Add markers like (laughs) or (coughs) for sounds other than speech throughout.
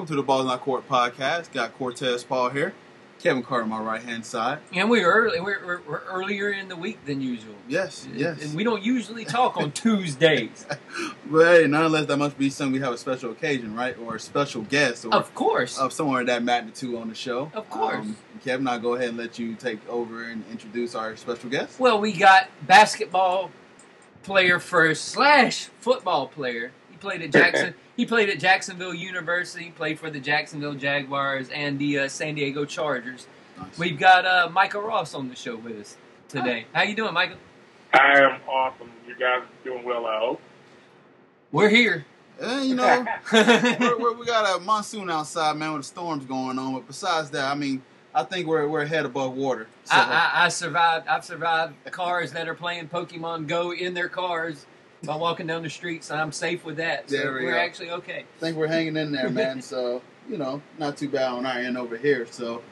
Welcome to the Balls In Our Court podcast. Got Cortez Paul here, Kevin Carter on my right hand side. And we're early. We're, we're, we're earlier in the week than usual. Yes, yes. And we don't usually talk on (laughs) Tuesdays. But hey, nonetheless, that must be something we have a special occasion, right? Or a special guest, or Of course. of somewhere of that magnitude on the show. Of course. Um, Kevin, I'll go ahead and let you take over and introduce our special guest. Well, we got basketball player first slash football player. He played at (coughs) Jackson. He played at Jacksonville University. Played for the Jacksonville Jaguars and the uh, San Diego Chargers. Nice. We've got uh, Micah Ross on the show with us today. How you doing, Micah? I am awesome. You guys are doing well, I hope. We're here. Eh, you know, (laughs) we're, we're, we got a monsoon outside, man, with the storms going on. But besides that, I mean, I think we're we're head above water. So, I, I, I survived. I've survived cars that are playing Pokemon Go in their cars by walking down the streets. and I'm safe with that. So There we we're go. actually okay. I think we're hanging in there, man. (laughs) so you know, not too bad on our end over here. So,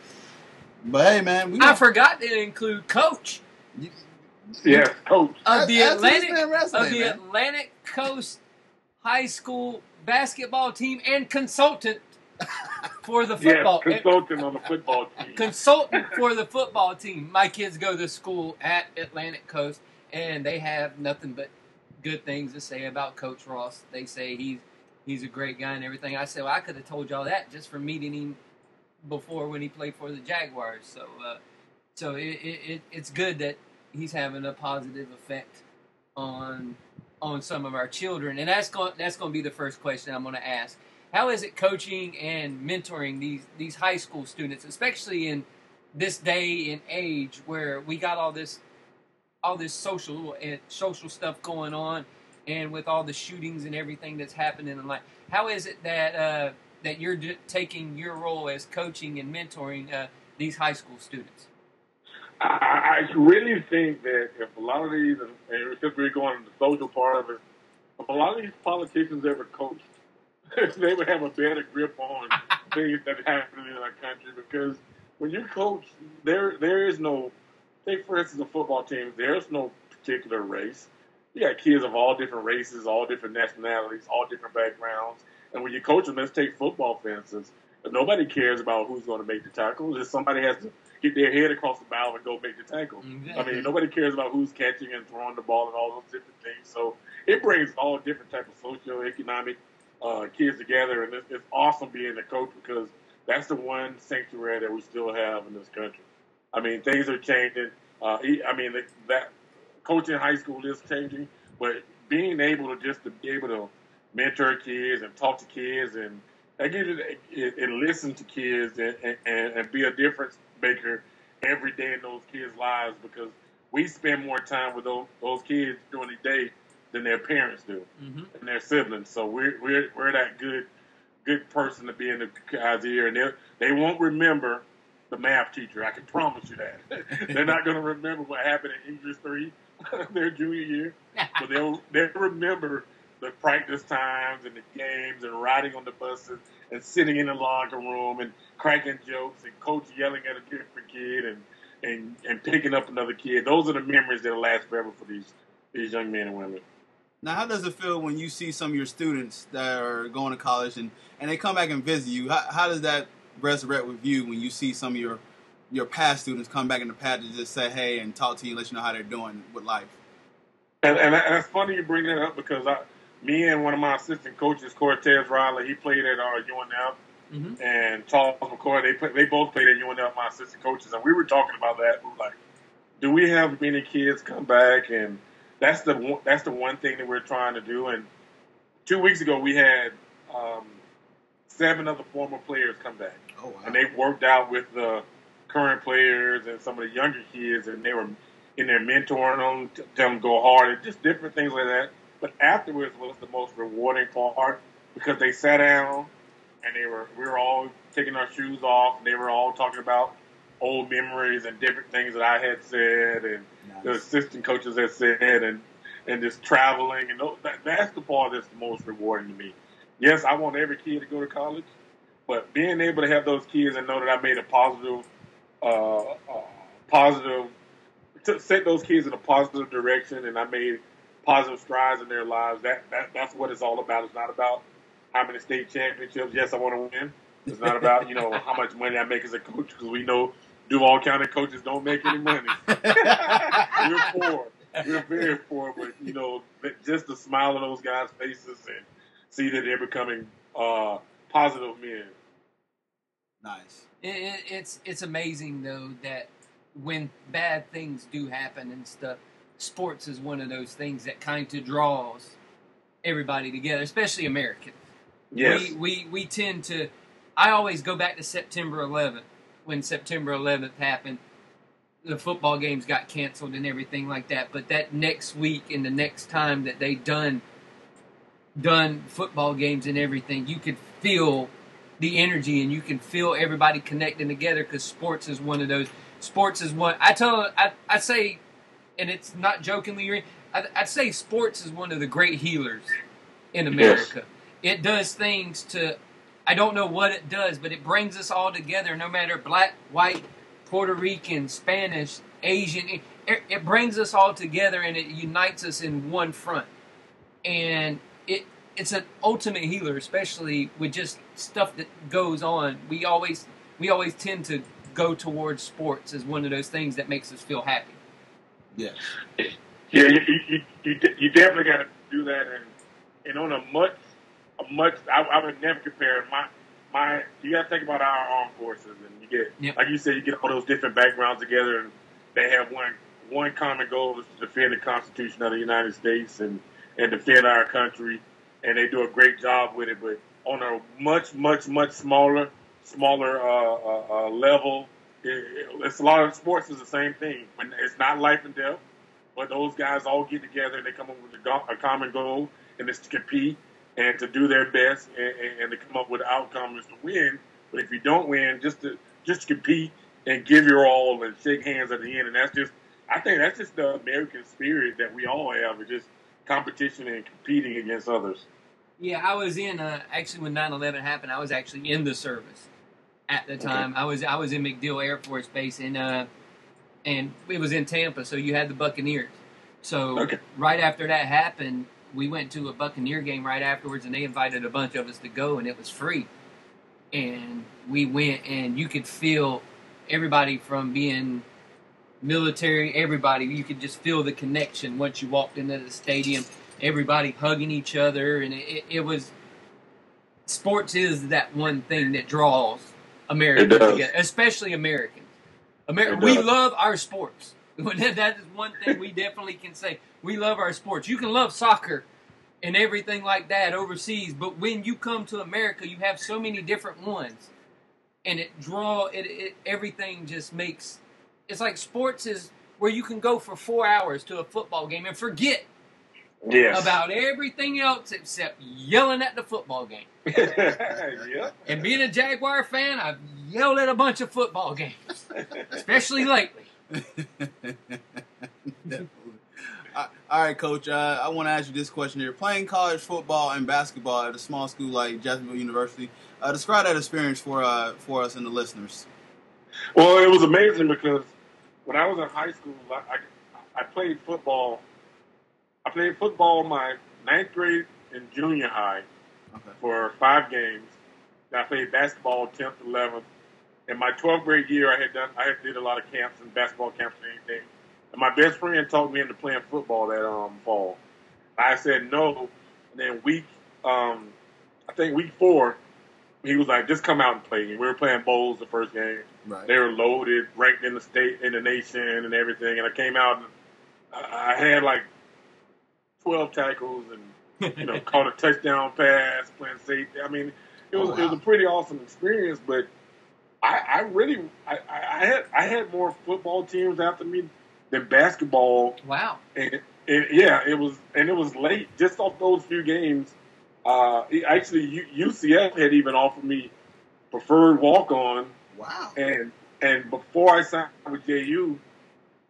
but hey, man, we I forgot to include Coach Yeah, coach. Uh, of the Add- add to this Atlantic man resume, of the man. Atlantic Coast High School basketball team and consultant for the (laughs) football. Yes, consultant on the football team. consultant (laughs) for the football team. My kids go to school at Atlantic Coast, and they have nothing but good things to say about Coach Ross. They say he's he's a great guy and everything. I said, well, I could have told y'all that just from meeting him before when he played for the Jaguars. So, uh, so it, it, it, it's good that he's having a positive effect on on some of our children, and that's going that's going to be the first question I'm going to ask. How is it coaching and mentoring these these high school students, especially in this day and age where we got all this all this social and social stuff going on, and with all the shootings and everything that's happening in life? How is it that uh, that you're d- taking your role as coaching and mentoring uh, these high school students? I, I really think that if a lot of these, and and since we're going to the social part of it, if a lot of these politicians ever coached, (laughs) they would have a better grip on (laughs) things that happen in our country. Because when you coach, there there is no, take for instance, a football team, there's no particular race. You got kids of all different races, all different nationalities, all different backgrounds. And when you coach them, let's take football for instance. Nobody cares about who's going to make the tackle. Just somebody has to get their head across the bow and go make the tackle. I mean, nobody cares about who's catching and throwing the ball and all those different things. So it brings all different type of socioeconomic uh, kids together, and it's, it's awesome being a coach because that's the one sanctuary that we still have in this country. I mean, things are changing. Uh, e- I mean, that- that coaching high school is changing, but being able to just to be able to mentor kids and talk to kids and and, get it, and, and listen to kids and, and, and be a difference maker every day in those kids' lives because we spend more time with those, those kids during the day than their parents do Mm-hmm. and their siblings. So we're we're we're that good good person to be in the guy's ear, and they they won't remember the math teacher. I can promise you that. (laughs) They're not going to remember what happened in English three (laughs) their junior year, but (laughs) they'll they'll remember the practice times and the games and riding on the buses and sitting in the locker room and cracking jokes and coach yelling at a different kid and and and picking up another kid. Those are the memories that'll last forever for these these young men and women. Now, how does it feel when you see some of your students that are going to college and, and they come back and visit you? How, how does that resurrect with you when you see some of your your past students come back in the past to just say hey and talk to you and let you know how they're doing with life? And, and, and it's funny you bring that up because I, me and one of my assistant coaches, Cortez Riley, he played at our UNF, Mm-hmm. and Charles McCoy, they play, they both played at UNF, my assistant coaches, and we were talking about that. We were like, do we have many kids come back? And that's the one, that's the one thing that we're trying to do. And two weeks ago, we had um, seven of the former players come back Oh wow! and they worked out with the current players and some of the younger kids, and they were in there mentoring them, t- telling them go hard, and just different things like that. But afterwards was the most rewarding part because they sat down and they were we were all taking our shoes off, and they were all talking about old memories and different things that I had said, and the assistant coaches had said, and and just traveling, and those, that, that's the part that's the most rewarding to me. Yes, I want every kid to go to college, but being able to have those kids and know that I made a positive, uh, uh, positive, to set those kids in a positive direction, and I made positive strides in their lives. That, that that's what it's all about. It's not about how many state championships. Yes, I want to win. It's not about you know how much money I make as a coach because we know Duval County coaches don't make any money. (laughs) We're poor. We're very poor, but you know, just to smile on those guys' faces and see that they're becoming uh, positive men. Nice. It, it, it's it's amazing though that when bad things do happen and stuff, sports is one of those things that kind of draws everybody together, especially Americans. Yes. We, we we tend to. I always go back to September 11th when September 11th happened. The football games got canceled and everything like that. But that next week and the next time that they done done football games and everything, you could feel the energy and you can feel everybody connecting together because sports is one of those. Sports is one. I tell. I I say, and it's not jokingly. I, I'd say sports is one of the great healers in America. It does things to. I don't know what it does, but it brings us all together. No matter black, white, Puerto Rican, Spanish, Asian, it, it brings us all together and it unites us in one front. And it it's an ultimate healer, especially with just stuff that goes on. We always we always tend to go towards sports as one of those things that makes us feel happy. Yes. Yeah, you you, you, you definitely got to do that, and and on a much a much I, I would never compare my my. You got to think about our armed forces, and you get Yep. like you said, you get all those different backgrounds together, and they have one one common goal is to defend the Constitution of the United States and and defend our country, and they do a great job with it. But on a much much much smaller smaller uh, uh, uh, level, it, it, it's a lot of sports is the same thing. When it's not life and death but those guys all get together and they come up with a, a common goal, and it's to compete and to do their best and, and, to come up with outcomes to win. But if you don't win, just to just to compete and give your all and shake hands at the end, and that's just I think that's just the American spirit that we all have, is just competition and competing against others. Yeah, I was in uh, actually when 9/11 happened. I was actually in the service at the time. I was I was in MacDill Air Force Base and uh, and it was in Tampa, so you had the Buccaneers. So Okay. right after that happened, we went to a Buccaneer game right afterwards, and they invited a bunch of us to go, and it was free. And we went, and you could feel everybody from being military, everybody. You could just feel the connection once you walked into the stadium. Everybody hugging each other, and it, it, was. Sports is that one thing that draws Americans together, especially Americans. Amer- we love our sports. (laughs) that is one thing we definitely can say. We love our sports. You can love soccer and everything like that overseas, but when you come to America, you have so many different ones, and it draw it. it everything just makes. It's like sports is where you can go for four hours to a football game and forget Yes. about everything else except yelling at the football game. (laughs) yeah. And being a Jaguar fan, I've yelled at a bunch of football games, especially lately. Definitely. (laughs) Uh, All right, Coach. Uh, I want to ask you this question here: Playing college football and basketball at a small school like Jacksonville University, uh, describe that experience for uh, for us and the listeners. Well, it was amazing because when I was in high school, I, I, I played football. I played football my ninth grade and junior high Okay. for five games. I played basketball tenth, eleventh. In my twelfth grade year, I had done I had did a lot of camps and basketball camps and everything. And my best friend talked me into playing football that um fall. I said no. And then week um I think week four, he was like, just come out and play. And we were playing Bolles the first game. Right. They were loaded, ranked in the state, in the nation, and everything. And I came out and I I had like twelve tackles and you know (laughs) caught a touchdown pass, playing safety. I mean, it oh, was Oh, it was a pretty awesome experience. But I, I really I, I I had I had more football teams after me than basketball Wow. and, and yeah, it was, and it was late just off those few games. Uh, actually, UCF had even offered me preferred walk on, wow. and and before I signed with JU,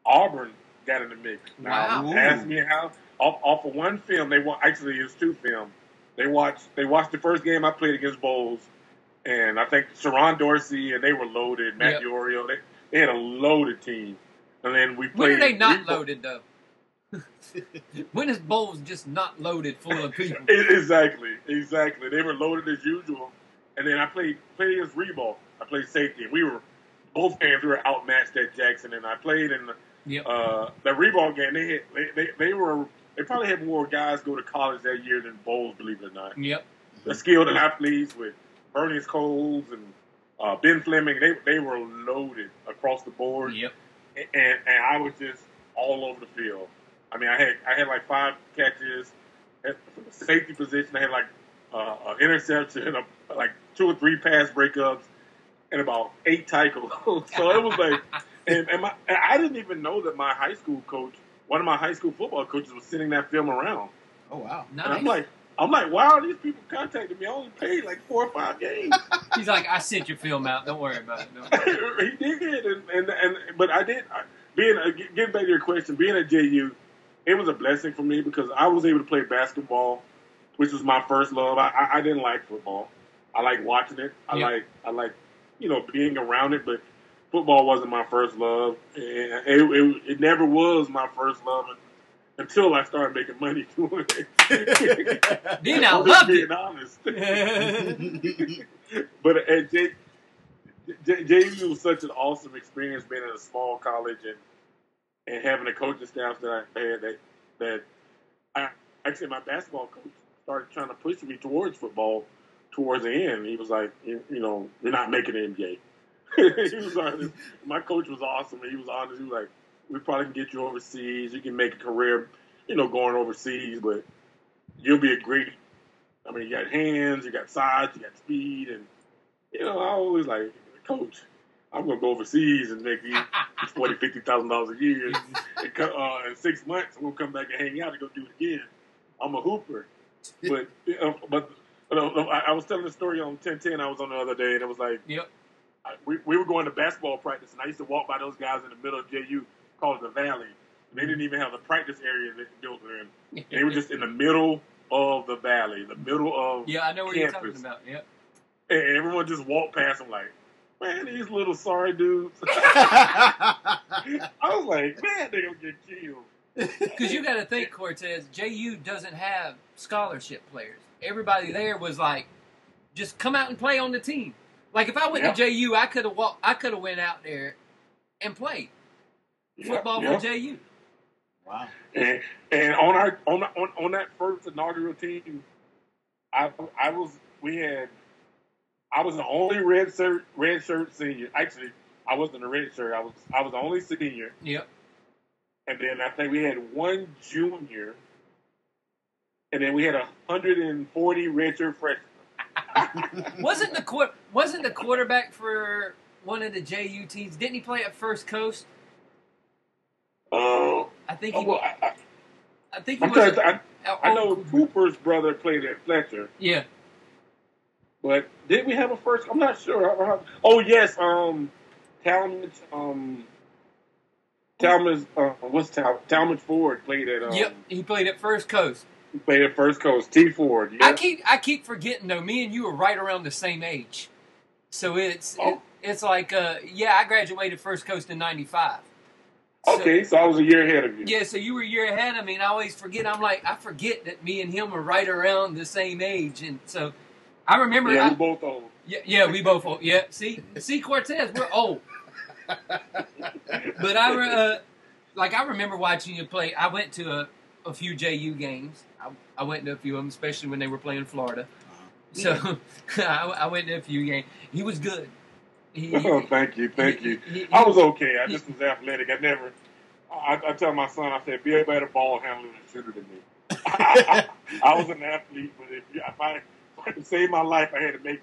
Auburn got in the mix. Now, Wow. ask me how off, off of one film they wa Actually, it's two film. They watched they watched the first game I played against Bolles, and I think Sharon Dorsey and they were loaded. Matt Yep. Diorio, they they had a loaded team. And then we When played. are they not we- loaded though? When is Bolles just not loaded full of people? (laughs) Exactly, exactly. They were loaded as usual, and then I played played as Ribault. I played safety, and we were both games we were outmatched at Jackson, and I played in the Yep. uh, the Ribault game. They, had, they they they were they probably had more guys go to college that year than Bolles, believe it or not. Yep. The skilled athletes with Bernice Coles and uh, Ben Fleming, they they were loaded across the board Yep. and and I was just all over the field. I mean, I had I had like five catches at safety position. I had like uh, an interception, a, like two or three pass breakups, and about eight tackles. (laughs) so it was like, (laughs) and, and, my, and I didn't even know that my high school coach, one of my high school football coaches, was sending that film around. Oh wow. And I'm like, I'm like, wow, these people contacted me. I only played like four or five games. (laughs) He's like, I sent your film out. Don't worry about it. Don't worry. he did, and, and and but I did. I, being uh, getting back to your question, being at JU, it was a blessing for me because I was able to play basketball, which was my first love. I, I, I didn't like football. I like watching it. I Yeah. like I like you know being around it, but football wasn't my first love, and it it, it never was my first love until I started making money doing it. Then I loved it. being honest. but at J, J, JU was such an awesome experience being in a small college and and having a coaching staff that I had that that I actually my basketball coach started trying to push me towards football towards the end. He was like, you, you know, you're not making the NBA. (laughs) he was honest. My coach was awesome. He was honest. He was like, we probably can get you overseas. You can make a career, you know, going overseas, but you'll be a great. I mean, you got hands, you got size, you got speed, and you know, I always like, coach, I'm gonna go overseas and make these (laughs) forty, fifty thousand dollars a year. (laughs) And uh, in six months, I'm gonna come back and hang out and go do it again. I'm a hooper, but uh, but uh, I, I was telling the story on 1010. I was on the other day, and it was like Yep. I, we, we were going to basketball practice, and I used to walk by those guys in the middle of JU called the Valley. And they didn't even have the practice area that they built in. (laughs) They were just in the middle of the valley, the middle of Yeah, I know what you're campus. talking about. Yep. and everyone just walked past them like, man, these little sorry dudes. (laughs) (laughs) I was like, man, they gonna get killed. Because you got to think, Cortez, JU doesn't have scholarship players. Everybody there was like, just come out and play on the team. Like if I went Yeah. to JU, I could have walked. I could have went out there and played football Yeah, for JU. wow. And, and on our on, on on that first inaugural team, I I was we had I was the only red shirt red shirt senior. Actually, I wasn't a red shirt. I was I was the only senior, Yep. and then I think we had one junior, and then we had a hundred and forty red shirt freshmen. (laughs) wasn't the wasn't the quarterback for one of the JU teams? Didn't he play at First Coast? Oh, I think oh, he. well, I, I think I, he I'm was. trying to, I, a- I know Cooper's brother played at Fletcher. Yeah. But did we have a first? I'm not sure. Oh yes, um, Talmadge, um, Talmadge, uh, what's Tal? Talmadge Ford played at um, Yep. He played at First Coast. He played at First Coast. T Ford, yeah. I keep I keep forgetting though. Me and you are right around the same age, so it's it, Oh. it's like uh yeah. I graduated First Coast in '95. okay, so I was a year ahead of you. Yeah, so you were a year ahead of me, and I always forget. I'm like, I forget that me and him are right around the same age, and so I remember. yeah, I- we both old. yeah, yeah, we both. old. Yeah, see, see, Cortez, we're old. But I, re- uh, like, I remember watching you play. I went to a, a few JU games. I, I went to a few of them, especially when they were playing Florida. So (laughs) I, I went to a few games. He was good. He, Oh, thank you, thank he- you. he- he- I was okay. I just was athletic. I never. I, I tell my son, I said, be a better ball handler and shooter than me. (laughs) I was an athlete, but if, if I, if I could save my life, I had to make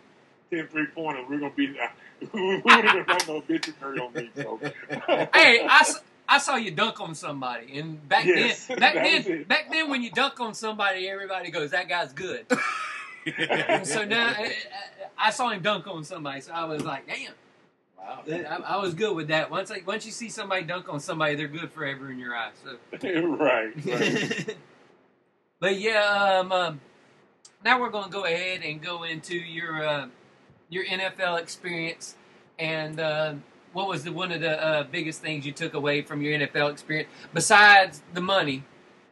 10 three pointers. We're gonna be. (laughs) we would have done no obituary on me. So. (laughs) hey, I, s- I saw you dunk on somebody, and back Yes, then, back then, back then, when you dunk on somebody, everybody goes, "That guy's good." (laughs) so now I, I- I saw him dunk on somebody, so I was like, "Damn." wow. I, I was good with that. Once I, once you see somebody dunk on somebody, they're good forever in your eyes. So. right, right. but yeah, um, um, now we're going to go ahead and go into your uh, your NFL experience and uh, what was the one of the uh, biggest things you took away from your NFL experience besides the money?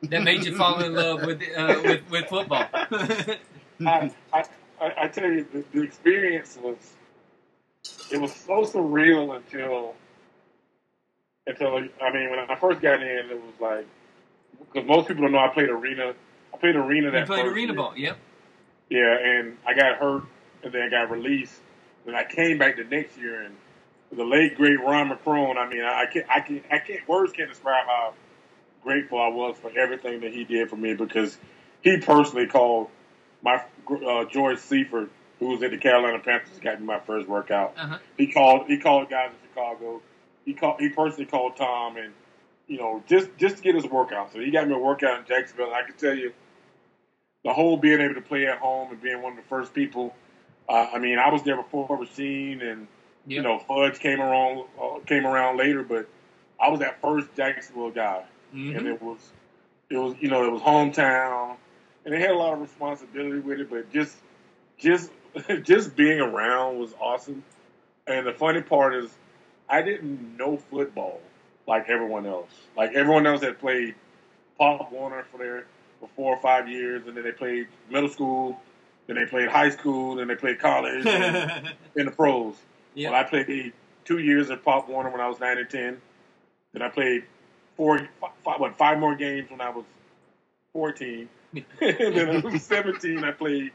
that made you fall in love with uh, with, with football? (laughs) I, I, I, tell you, the, the experience was it was so surreal until until I mean when I first got in, it was like because most people don't know I played arena. I played arena that you played arena year. ball. Yep. Yeah, and I got hurt, and then I got released. And I came back the next year, and the late great Ron McCrone. I mean, I can't, I can't, I can't. Words can't describe how grateful I was for everything that he did for me because he personally called my uh, George Seifert, who was at the Carolina Panthers, got me my first workout. Uh huh. He called, he called guys in Chicago. He called, he personally called Tom, and you know, just just to get his workout. So he got me a workout in Jacksonville. And I can tell you, the whole being able to play at home and being one of the first people. Uh, I mean, I was there before Rashean and you know Fudge came around uh, came around later, but I was that first Jacksonville guy, and Mhm. it was it was you know it was hometown, and they had a lot of responsibility with it, but just just (laughs) just being around was awesome. And the funny part is, I didn't know football like everyone else. Like everyone else had played Pop Warner for their for four or five years, and then they played middle school, then they played high school, then they played college, and (laughs) in the pros. Yep. Well, I played two years at Pop Warner when I was nine and ten. Then I played four, five, what, five more games when I was fourteen. (laughs) (laughs) and then I was seventeen, I played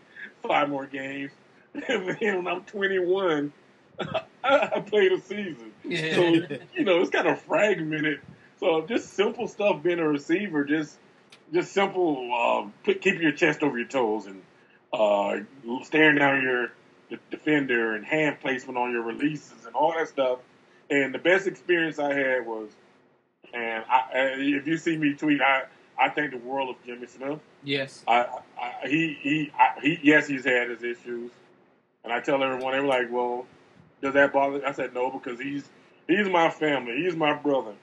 five more games. And then when I'm 21, I played a season. Yeah. So you know, it's kind of fragmented. So just simple stuff being a receiver, just just simple, uh, put, keep your chest over your toes and uh, staring down your defender and hand placement on your releases and all that stuff. And the best experience I had was, and I, I- if you see me tweet, I I thank the world of Jimmy Smith. yes. I, I he he I, he yes he's had his issues, and I tell everyone they were like, well, does that bother? I said no because he's he's my family, he's my brother,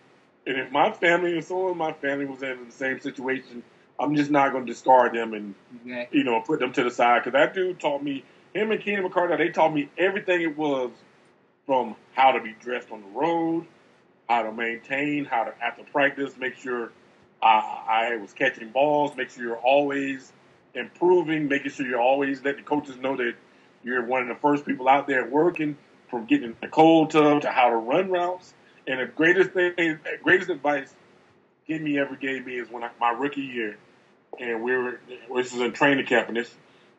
and if my family or someone in my family was in the same situation, I'm just not going to discard them and Exactly. you know put them to the side because that dude taught me him and Keenan McCardell they taught me everything it was from how to be dressed on the road, how to maintain, how to after practice make sure I, I was catching balls, make sure you're always improving, making sure you're always letting the coaches know that you're one of the first people out there working from getting in the cold tub to how to run routes. And the greatest thing, greatest advice Jimmy ever gave me is when I, my rookie year, and we were, this was in training camp, and this,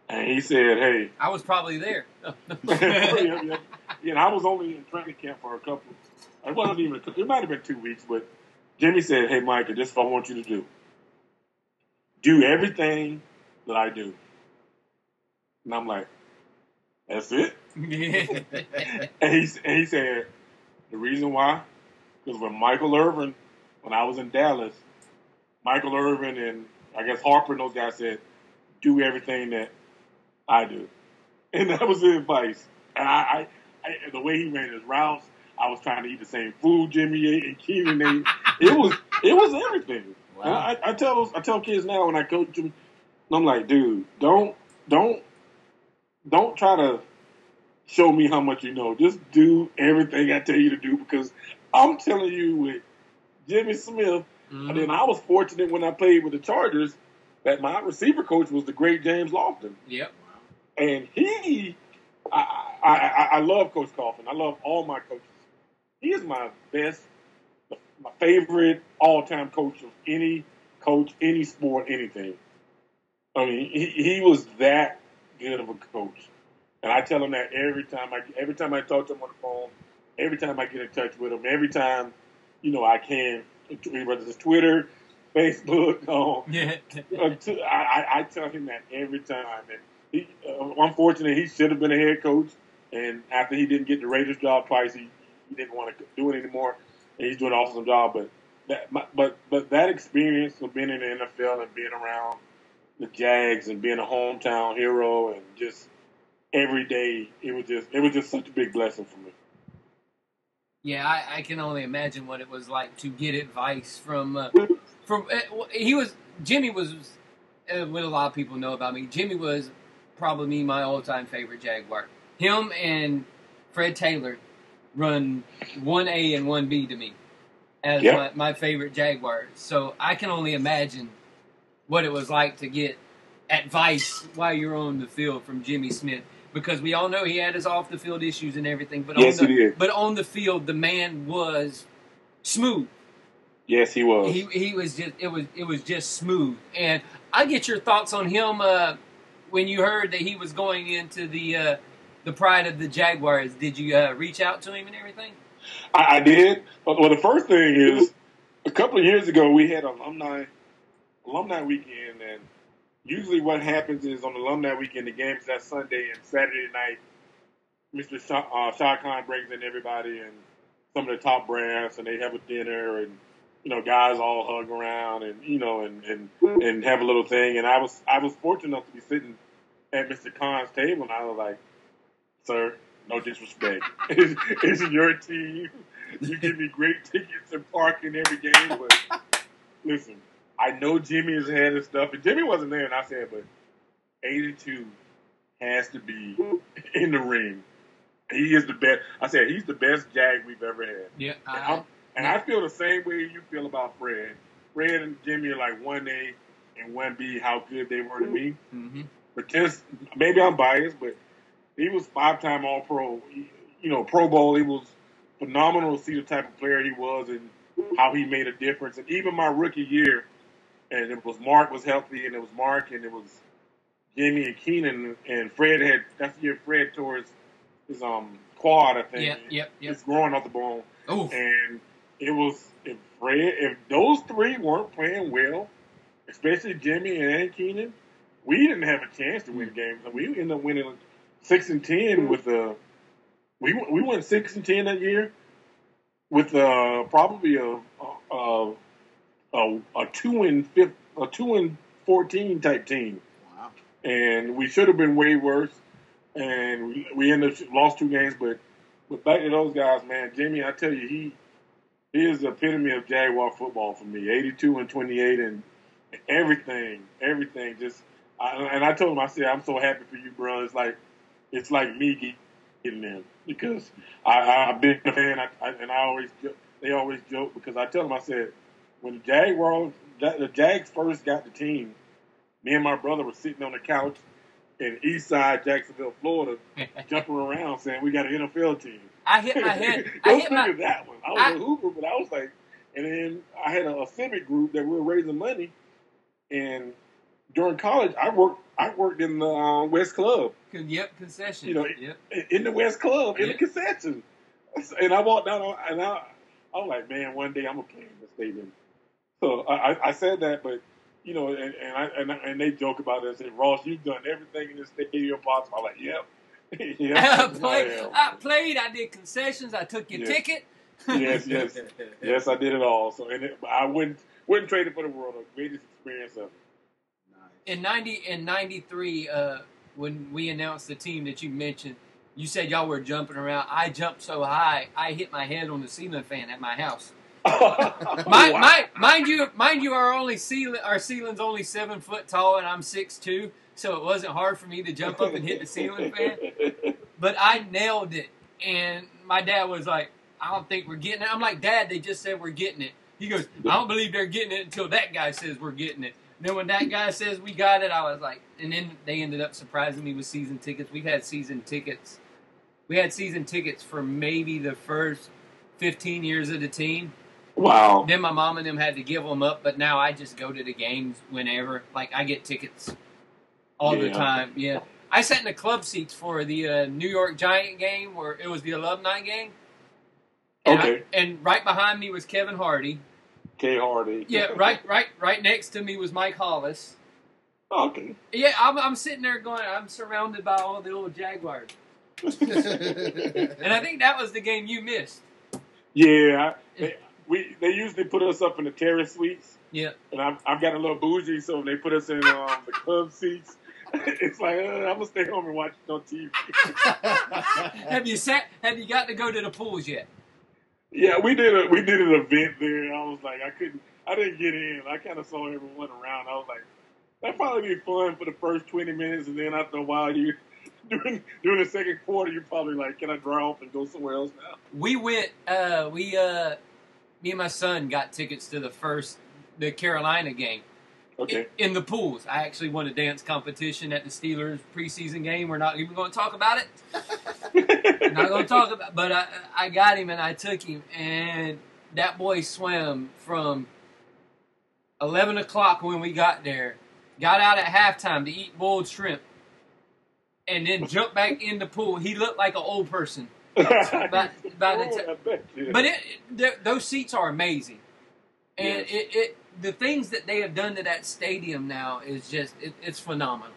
and he said, "Hey, I was probably there. yeah, (laughs) (laughs) yeah. Yeah, and I was only in training camp for a couple. It wasn't even. It might have been two weeks, but Jimmy said, "Hey, Micah, this is what I want you to do. Do everything that I do." And I'm like, "That's it." (laughs) And he and he said, "The reason why, because when Michael Irvin, when I was in Dallas, Michael Irvin and I guess Harper and those guys said, do everything that I do." (laughs) And that was the advice. And I, I, I the way he ran his routes, I was trying to eat the same food Jimmy ate and Keenan ate. It was it was everything. Wow. I, I tell those, I tell kids now when I coach them, I'm like, dude, don't don't don't try to show me how much you know. Just do everything I tell you to do because I'm telling you with Jimmy Smith. Mhm. And then I was fortunate when I played with the Chargers that my receiver coach was the great James Lofton Yep. and he, I, I, I, I love Coach Lofton. I love all my coaches. He is my best, my favorite all-time coach of any coach, any sport, anything. I mean, he, he was that good of a coach, and I tell him that every time I every time I talk to him on the phone, every time I get in touch with him, every time you know I can, whether it's Twitter, Facebook, (laughs) um, Yeah. uh, I, I, I tell him that every time. And he, uh, unfortunately, he should have been a head coach. And after he didn't get the Raiders job twice, he, he didn't want to do it anymore. And he's doing an awesome job. But that, my, but but that experience of being in the NFL and being around the Jags and being a hometown hero and just every day, it was just it was just such a big blessing for me. Yeah, I, I can only imagine what it was like to get advice from uh, from. Uh, he was Jimmy was uh, what a lot of people know about me. Jimmy was probably my all time favorite Jaguar. Him and Fred Taylor run one A and one B to me as Yep. my, my favorite Jaguars. So I can only imagine what it was like to get advice while you're on the field from Jimmy Smith because we all know he had his off the field issues and everything, but Yes, on the, he did. but on the field the man was smooth. Yes, he was. He he was just it was it was just smooth. And I get your thoughts on him uh, when you heard that he was going into the uh, the pride of the Jaguars. Did you uh, reach out to him and everything? I, I did. Well, the first thing is, a couple of years ago, we had alumni alumni weekend, and usually what happens is on alumni weekend, the game's that Sunday and Saturday night. Mr. Shad, uh, Shad Khan brings in everybody and some of the top brass, and they have a dinner, and you know, guys all hug around, and you know, and and and have a little thing. And I was I was fortunate enough to be sitting at Mr. Khan's table, and I was like, "Sir, no disrespect. it's, (laughs) it's your team. You give me great tickets and parking every game, but listen, I know Jimmy has had his stuff, and Jimmy wasn't there, and I said, but 82 has to be in the ring. He is the best. I said he's the best Jag we've ever had. Yeah, And, I'm, and I feel the same way you feel about Fred. Fred and Jimmy are like one A and one B. How good they were to me. hmm But just maybe I'm biased, but he was five time All Pro. You know, Pro Bowl. He was phenomenal to see the type of player he was and how he made a difference. And even my rookie year, and it was Mark was healthy, and it was Mark, and it was Jimmy and Keenan, and Fred had. That's the year Fred tore his, his um quad, I think. Yep, yep, yep. It's growing off the bone, Oh, and it was if Fred, if those three weren't playing well, especially Jimmy and Keenan, we didn't have a chance to win games. We ended up winning six and ten with the. We we went six and ten that year with uh, probably a a, a a two and fifth a two and fourteen type team, Wow. and we should have been way worse. And we, we ended up lost two games, but but back to those guys, man. Jimmy, I tell you, he he is the epitome of Jaguar football for me. Eighty two and twenty eight, and everything, everything. Just I, and I told him, I said, I'm so happy for you, bro. It's like it's like me getting in because I, I've been a fan, I, I, and I always they always joke because I tell them, I said, when the Jaguars, the Jags first got the team, me and my brother were sitting on the couch in East Side, Jacksonville, Florida, (laughs) jumping around saying we got an NFL team. I hit my head. (laughs) I hit my. that one. I was I- a hooper, but I was like, and then I had a, a civic group that we were raising money, and during college, I worked. I worked in the uh, West Club, Yep, concession. You know, yep. in the West Club, in the concession, and I walked down, and I, I was like, man, one day I'm gonna play in the stadium. So I, I- I said that, but you know, and and, I, and, and they joke about it. and say, Ross, you've done everything in this stadium possible. I'm like, yep. (laughs) yep (laughs) I I played. am. I played. I did concessions. I took your Yeah. ticket. yes, yes, (laughs) yes, I did it all. So, and it, I wouldn't wouldn't trade it for the world. The greatest experience ever. in ninety in ninety three, uh, when we announced the team that you mentioned, you said y'all were jumping around. I jumped so high, I hit my head on the ceiling fan at my house. (laughs) My, Wow. my, mind you, mind you, our only ceiling, our ceiling's only seven foot tall, and I'm six two, so it wasn't hard for me to jump up and hit the ceiling fan. But I nailed it, and my dad was like, "I don't think we're getting it." I'm like, "Dad, they just said we're getting it." He goes, "I don't believe they're getting it until that guy says we're getting it." And then when that guy says we got it, I was like, and then they ended up surprising me with season tickets. We've had season tickets. We had season tickets for maybe the first 15 years of the team. Wow. Then my mom and them had to give them up, but now I just go to the games whenever. Like I get tickets all the time. Yeah, I sat in the club seats for the uh, New York Giant game where it was the alumni game. And I- Okay. and right behind me was Kevin Hardy. K Hardy. Yeah, right, right, right next to me was Mike Hollis. okay. Yeah, I'm, I'm sitting there going, I'm surrounded by all the old Jaguars, (laughs) and I think that was the game you missed. Yeah, I, we they usually put us up in the terrace suites, Yeah, and I've, I've got a little bougie, so they put us in um, the club seats. (laughs) It's like uh, I'm gonna stay home and watch it on TV. (laughs) have you sat? Have you got to go to the pools yet? yeah, we did a we did an event there. I was like, I couldn't, I didn't get in. I kind of saw everyone around. I was like, that probably be fun for the first 20 minutes, and then after a while, you (laughs) during during the second quarter, you're probably like, can I draw off and go somewhere else now? We went. Uh, we uh, me and my son got tickets to the first the Carolina game, Okay. in the pools. I actually won a dance competition at the Steelers preseason game. We're not even going to talk about it. (laughs) Not going to talk about. But I, I got him and I took him, and that boy swam from eleven o'clock when we got there. Got out at halftime to eat boiled shrimp, and then jumped back in the pool. He looked like an old person. By, by the ti- bet you. but it, it, those seats are amazing, and Yes. it, it the things that they have done to that stadium now is just it, it's phenomenal.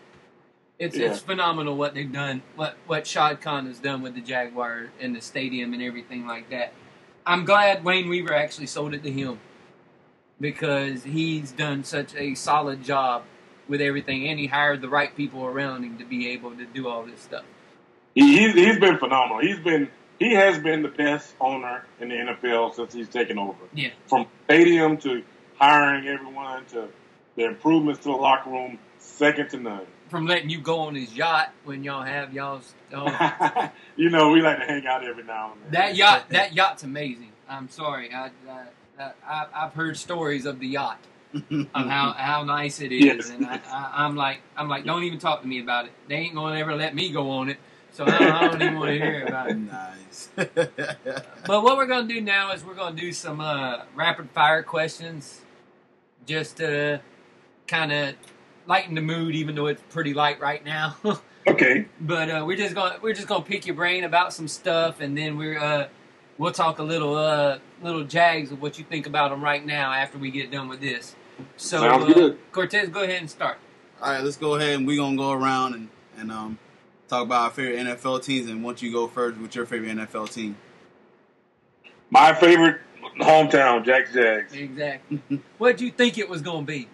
It's Yeah. it's phenomenal what they've done, what what Shad Khan has done with the Jaguar and the stadium and everything like that. I'm glad Wayne Weaver actually sold it to him because he's done such a solid job with everything, and he hired the right people around him to be able to do all this stuff. He, he's, he's been phenomenal. He's been he has been the best owner in the NFL since he's taken over. Yeah. From stadium to hiring everyone to the improvements to the locker room, second to none. From letting you go on his yacht when y'all have y'all's. y'all's (laughs) you know, we like to hang out every now and then. That yacht, that yacht's amazing. I'm sorry, I, I, I I've heard stories of the yacht of how (laughs) how nice it is, Yes. and I, I, I'm like I'm like, don't even talk to me about it. They ain't gonna ever let me go on it, so I don't, I don't even want to hear about it. nice. (laughs) But what we're gonna do now is we're gonna do some uh, rapid fire questions, just to kind of lighten the mood, even though it's pretty light right now. (laughs) Okay. But uh, we're just gonna we're just gonna pick your brain about some stuff, and then we're uh, we'll talk a little uh, little jags of what you think about them right now after we get done with this. So Sounds uh, good. Cortez, go ahead and start. All right, let's go ahead and we're gonna go around and and um talk about our favorite NFL teams. And once you go first with your favorite NFL team, My favorite hometown, Jack Jags. Exactly. (laughs) what do you think it was gonna be?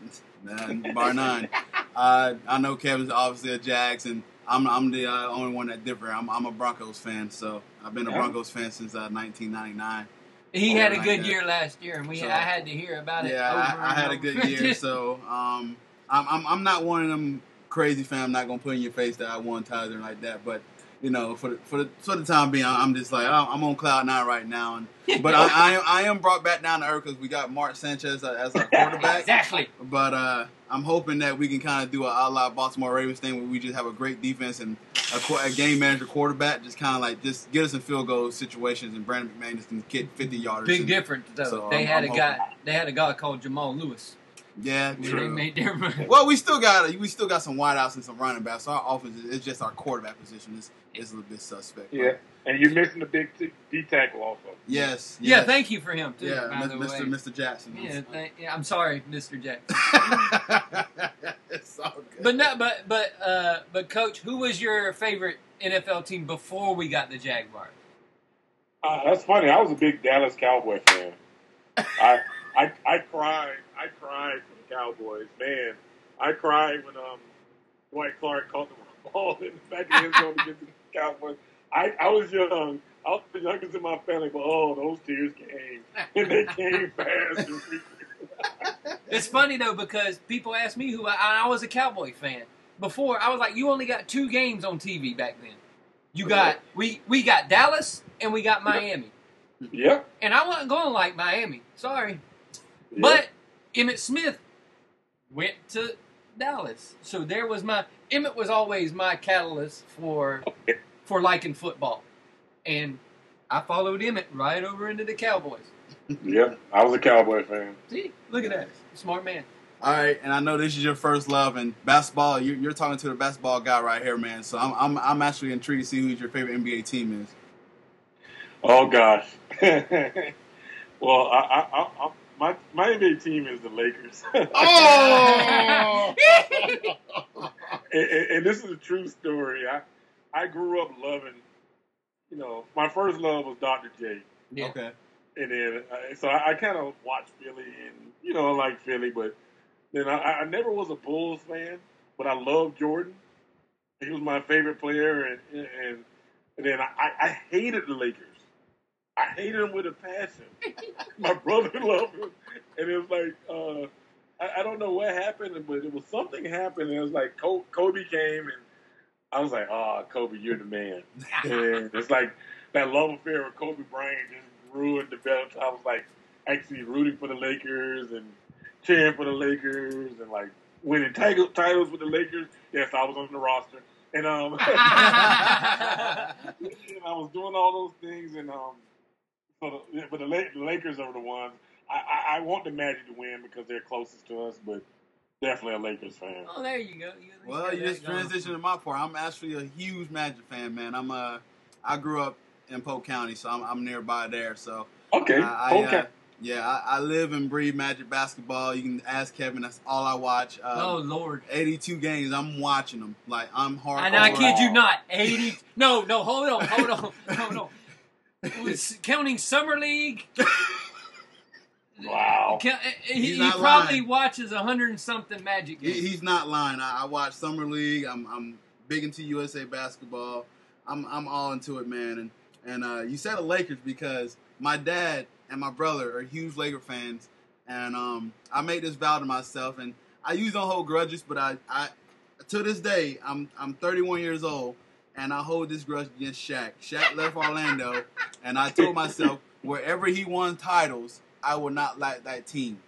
uh, bar none. Uh, I know Kevin's obviously a Jags, and I'm I'm the uh, only one that differ. I'm I'm a Broncos fan, so I've been a Yeah. Broncos fan since uh, 1999. He had a good that. year last year, and we So- I had to hear about it. Yeah, over I, I and had a good year, (laughs) so um, I'm, I'm I'm not one of them crazy fan. I'm not gonna put in your face that I won ties or like that, but you know, for the for the for the time being, I'm just like I'm on cloud nine right now, and but I, I am I am brought back down to earth because we got Mark Sanchez as our quarterback. (laughs) exactly. But uh, I'm hoping that we can kind of do a a la Baltimore Ravens thing where we just have a great defense and a, a game manager quarterback, just kind of like just get us in field goal situations and Brandon McManus just can kick 50 yarders. Big difference though. So, they I'm- had I'm a guy. They had a guy called Jamal Lewis. Yeah, They true. made their (laughs) Well, we still got we still got some wideouts and some running backs. So our offense is just our quarterback position is is a little bit suspect. Yeah. And you're missing the big t- D tackle also. Yes. Yeah, thank you for him too. Yeah, by the Mr. way. Mr. Jackson. Yeah, thank, yeah, I'm sorry, Mr. Jackson. (laughs) it's all good. But no, but but uh, but coach, who was your favorite NFL team before we got the Jaguars? Uh, that's funny. I was a big Dallas Cowboy fan. I, I I cried. I cried for the Cowboys. Man, I cried when um Dwight Clark caught the (laughs) ball in the back of the end zone against the Cowboys. I, I was young. I was the youngest in my family, but oh, those tears came. And they came (laughs) fast. It's funny though because people ask me who I, I was a Cowboy fan before. I was like, you only got two games on TV back then. You got we we got Dallas and we got Miami, Yep. and I wasn't going like Miami. Sorry, yep. but Emmitt Smith went to Dallas, so there was my Emmitt was always my catalyst for (laughs) for liking football, and I followed Emmitt right over into the Cowboys. Yep. I was a Cowboy fan. See, look at that, smart man. All right, and I know this is your first love and basketball. You're, you're talking to the basketball guy right here, man. So I'm, I'm, I'm actually intrigued to see who your favorite NBA team is. Oh gosh. (laughs) well, I, I, I, I, my my NBA team is the Lakers. (laughs) Oh! and, and, and this is a true story. I I grew up loving, you know, my first love was Dr. J, Yeah. Okay. and then uh, so I, I kind of watched Philly, and you know, I like Philly, but then I, I never was a Bulls fan, but I loved Jordan. He was my favorite player, and and, and then I, I hated the Lakers. I hated him with a passion. (laughs) my brother loved him, and it was like uh, I, I don't know what happened, but it was something happened. And it was like Kobe, Kobe came, and I was like, "Oh, Kobe, you're the man." (laughs) and it's like that love affair with Kobe Bryant just grew and developed. I was like actually rooting for the Lakers and cheering for the Lakers and like winning title, titles with the Lakers. Yes, I was on the roster, and um, (laughs) and I was doing all those things, and um, so the, but the, La- the Lakers are the ones. I, I, I want the Magic to win because they're closest to us, but definitely a Lakers fan. oh, there you go. You Well, you just going. transitioned to my part. I'm actually a huge Magic fan, man. I'm uh, I grew up in Polk County, so I'm, I'm nearby there. So Okay, I, I, okay. uh, yeah, I, I live and breathe Magic basketball. You can ask Kevin. That's all I watch. Uh, Oh Lord. 82 games. I'm watching them. Like I'm hard. And I kid you not, eighty. No, no, hold on, hold on, hold on. It was (laughs) counting summer league. (laughs) Wow. Ca- He, he probably lying. watches a hundred and something Magic He, games. he's not lying. I, I watch summer league. I'm I'm big into USA basketball. I'm I'm all into it, man. And and uh, you said the Lakers because my dad and my brother are huge Laker fans, and um, I made this vow to myself, and I usually don't hold grudges, but I I to this day I'm I'm 31 years old, and I hold this grudge against Shaq. Shaq left Orlando, and I told myself wherever he won titles, I will not like that team.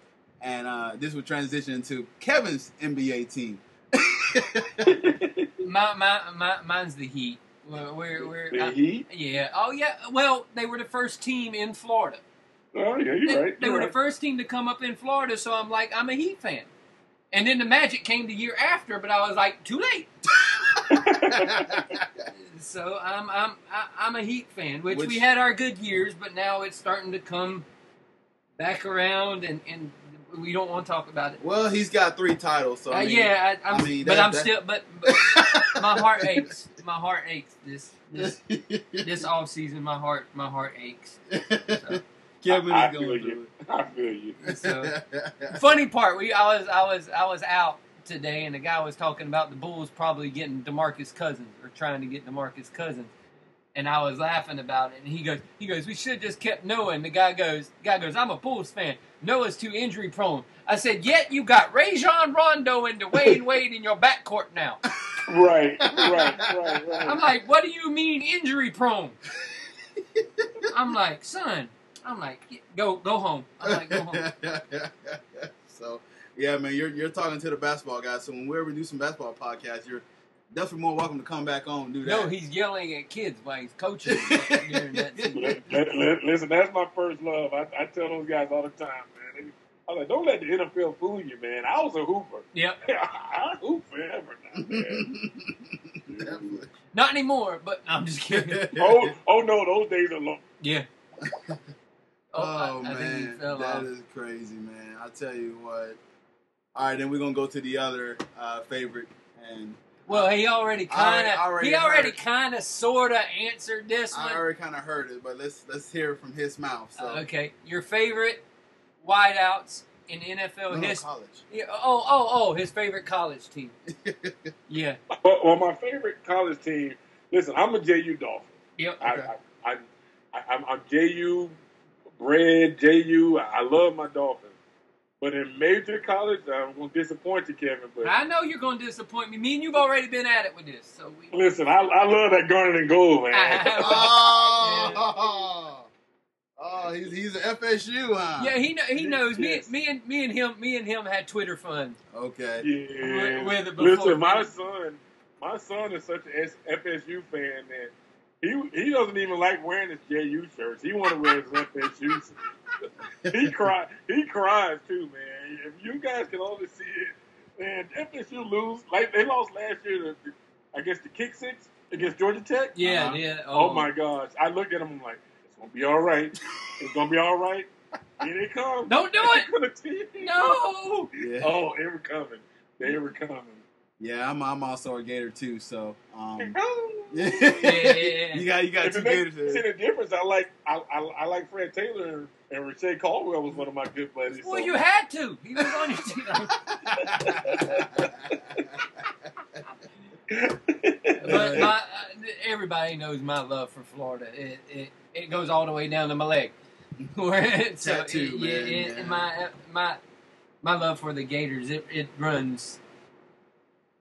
And uh, this would transition into Kevin's NBA team. (laughs) My, my, my, mine's the Heat. We're, we're, we're- The uh, Heat? yeah. Oh yeah. Well, they were the first team in Florida. Oh yeah, you're They, right. they you're were right. the first team to come up in Florida, so I'm like, I'm a Heat fan. And then the Magic came the year after, but I was like, too late. (laughs) (laughs) So I'm I'm I- I'm a Heat fan, which, Which- we had our good years, but now it's starting to come back around, and, and we don't want to talk about it. well, he's got three titles, so Uh, I mean, yeah, I, I'm, I mean, but I'm that- still, but, (laughs) but my heart aches. My heart aches this this this (laughs) off season. My heart my heart aches. Kevin I is feel going you. through I feel you. So funny part, we I was I was I was out today, and the guy was talking about the Bulls probably getting Demarcus Cousins or trying to get Demarcus Cousins, and I was laughing about it. And he goes, he goes, we should just kept Noah. And the guy goes, the guy goes, I'm a Bulls fan. Noah's too injury prone. I said, yet you got Rajon Rondo and Dwyane (laughs) Wade in your backcourt now. Right, right, (laughs) right, right. I'm like, what do you mean injury prone? I'm like, son. I'm like, go go home. I'm like, go home. (laughs) so yeah, man, you're you're talking to the basketball guys. So when we ever do some basketball podcasts, you're definitely more welcome to come back on and do that. No, he's yelling at kids while he's coaching that season. Li- li- Listen, that's my first love. I, I tell those guys all the time, man. They- I was like, don't let the NFL fool you, man. I was a hooper. Yep. (laughs) I hoop forever now, man. Definitely. Not anymore, but no, I'm just kidding. (laughs) oh, oh no, those days are long. Yeah. (laughs) Oh, I- I think he oh, man, fell that off. is crazy, man. I tell you what. All right, then we're gonna go to the other uh, favorite, and Well, he already kind of he already kind of, sort of answered this I one. I already kind of heard it, but let's let's hear it from his mouth. So, Uh, okay, your favorite wideouts in NFL No, no, history? college. Yeah, oh, oh, oh, his favorite college team. (laughs) Yeah. Well, well, my favorite college team. Listen, I'm a JU Dolphin. Yep. I, Okay. I, I, I, I'm, I'm JU bred. JU. I love my Dolphins. But in major college, I'm going to disappoint you, Kevin. But I know you're going to disappoint me. Me and you've already been at it with this, so we. listen, I, I love that garnet and gold, man. (laughs) oh, oh, he's he's an FSU, huh? Yeah, he know, he knows me. Yes. Me and me and him. Me and him had Twitter fun. Okay. Yeah. With- with it Listen, my son, my son is such an FSU fan that he he doesn't even like wearing his JU shirts. He want to wear his FSU. He cry he cries too, man. If you guys can only see it, man, FSU lose like they lost last year. To, the- I guess the kick six against Georgia Tech. Yeah, Uh-huh. yeah. Oh my gosh! I looked at him. I'm like, it's gonna be all right. It's gonna be all right. Here they come. (laughs) Don't do it. (laughs) it. No. Yeah. Oh, they were coming. They were coming. Yeah, I'm I'm also a Gator too, so um (laughs) yeah. Yeah. you got you got If two it makes, Gators see the difference, I like I, I, I like Fred Taylor and, and Reche Caldwell was one of my good buddies. Well, so- you had to. He was on your team. (laughs) But my, uh, everybody knows my love for Florida. It, it it goes all the way down to my leg. (laughs) Where so Tattoo, it- man, it- it- yeah. my my my love for the Gators it, it runs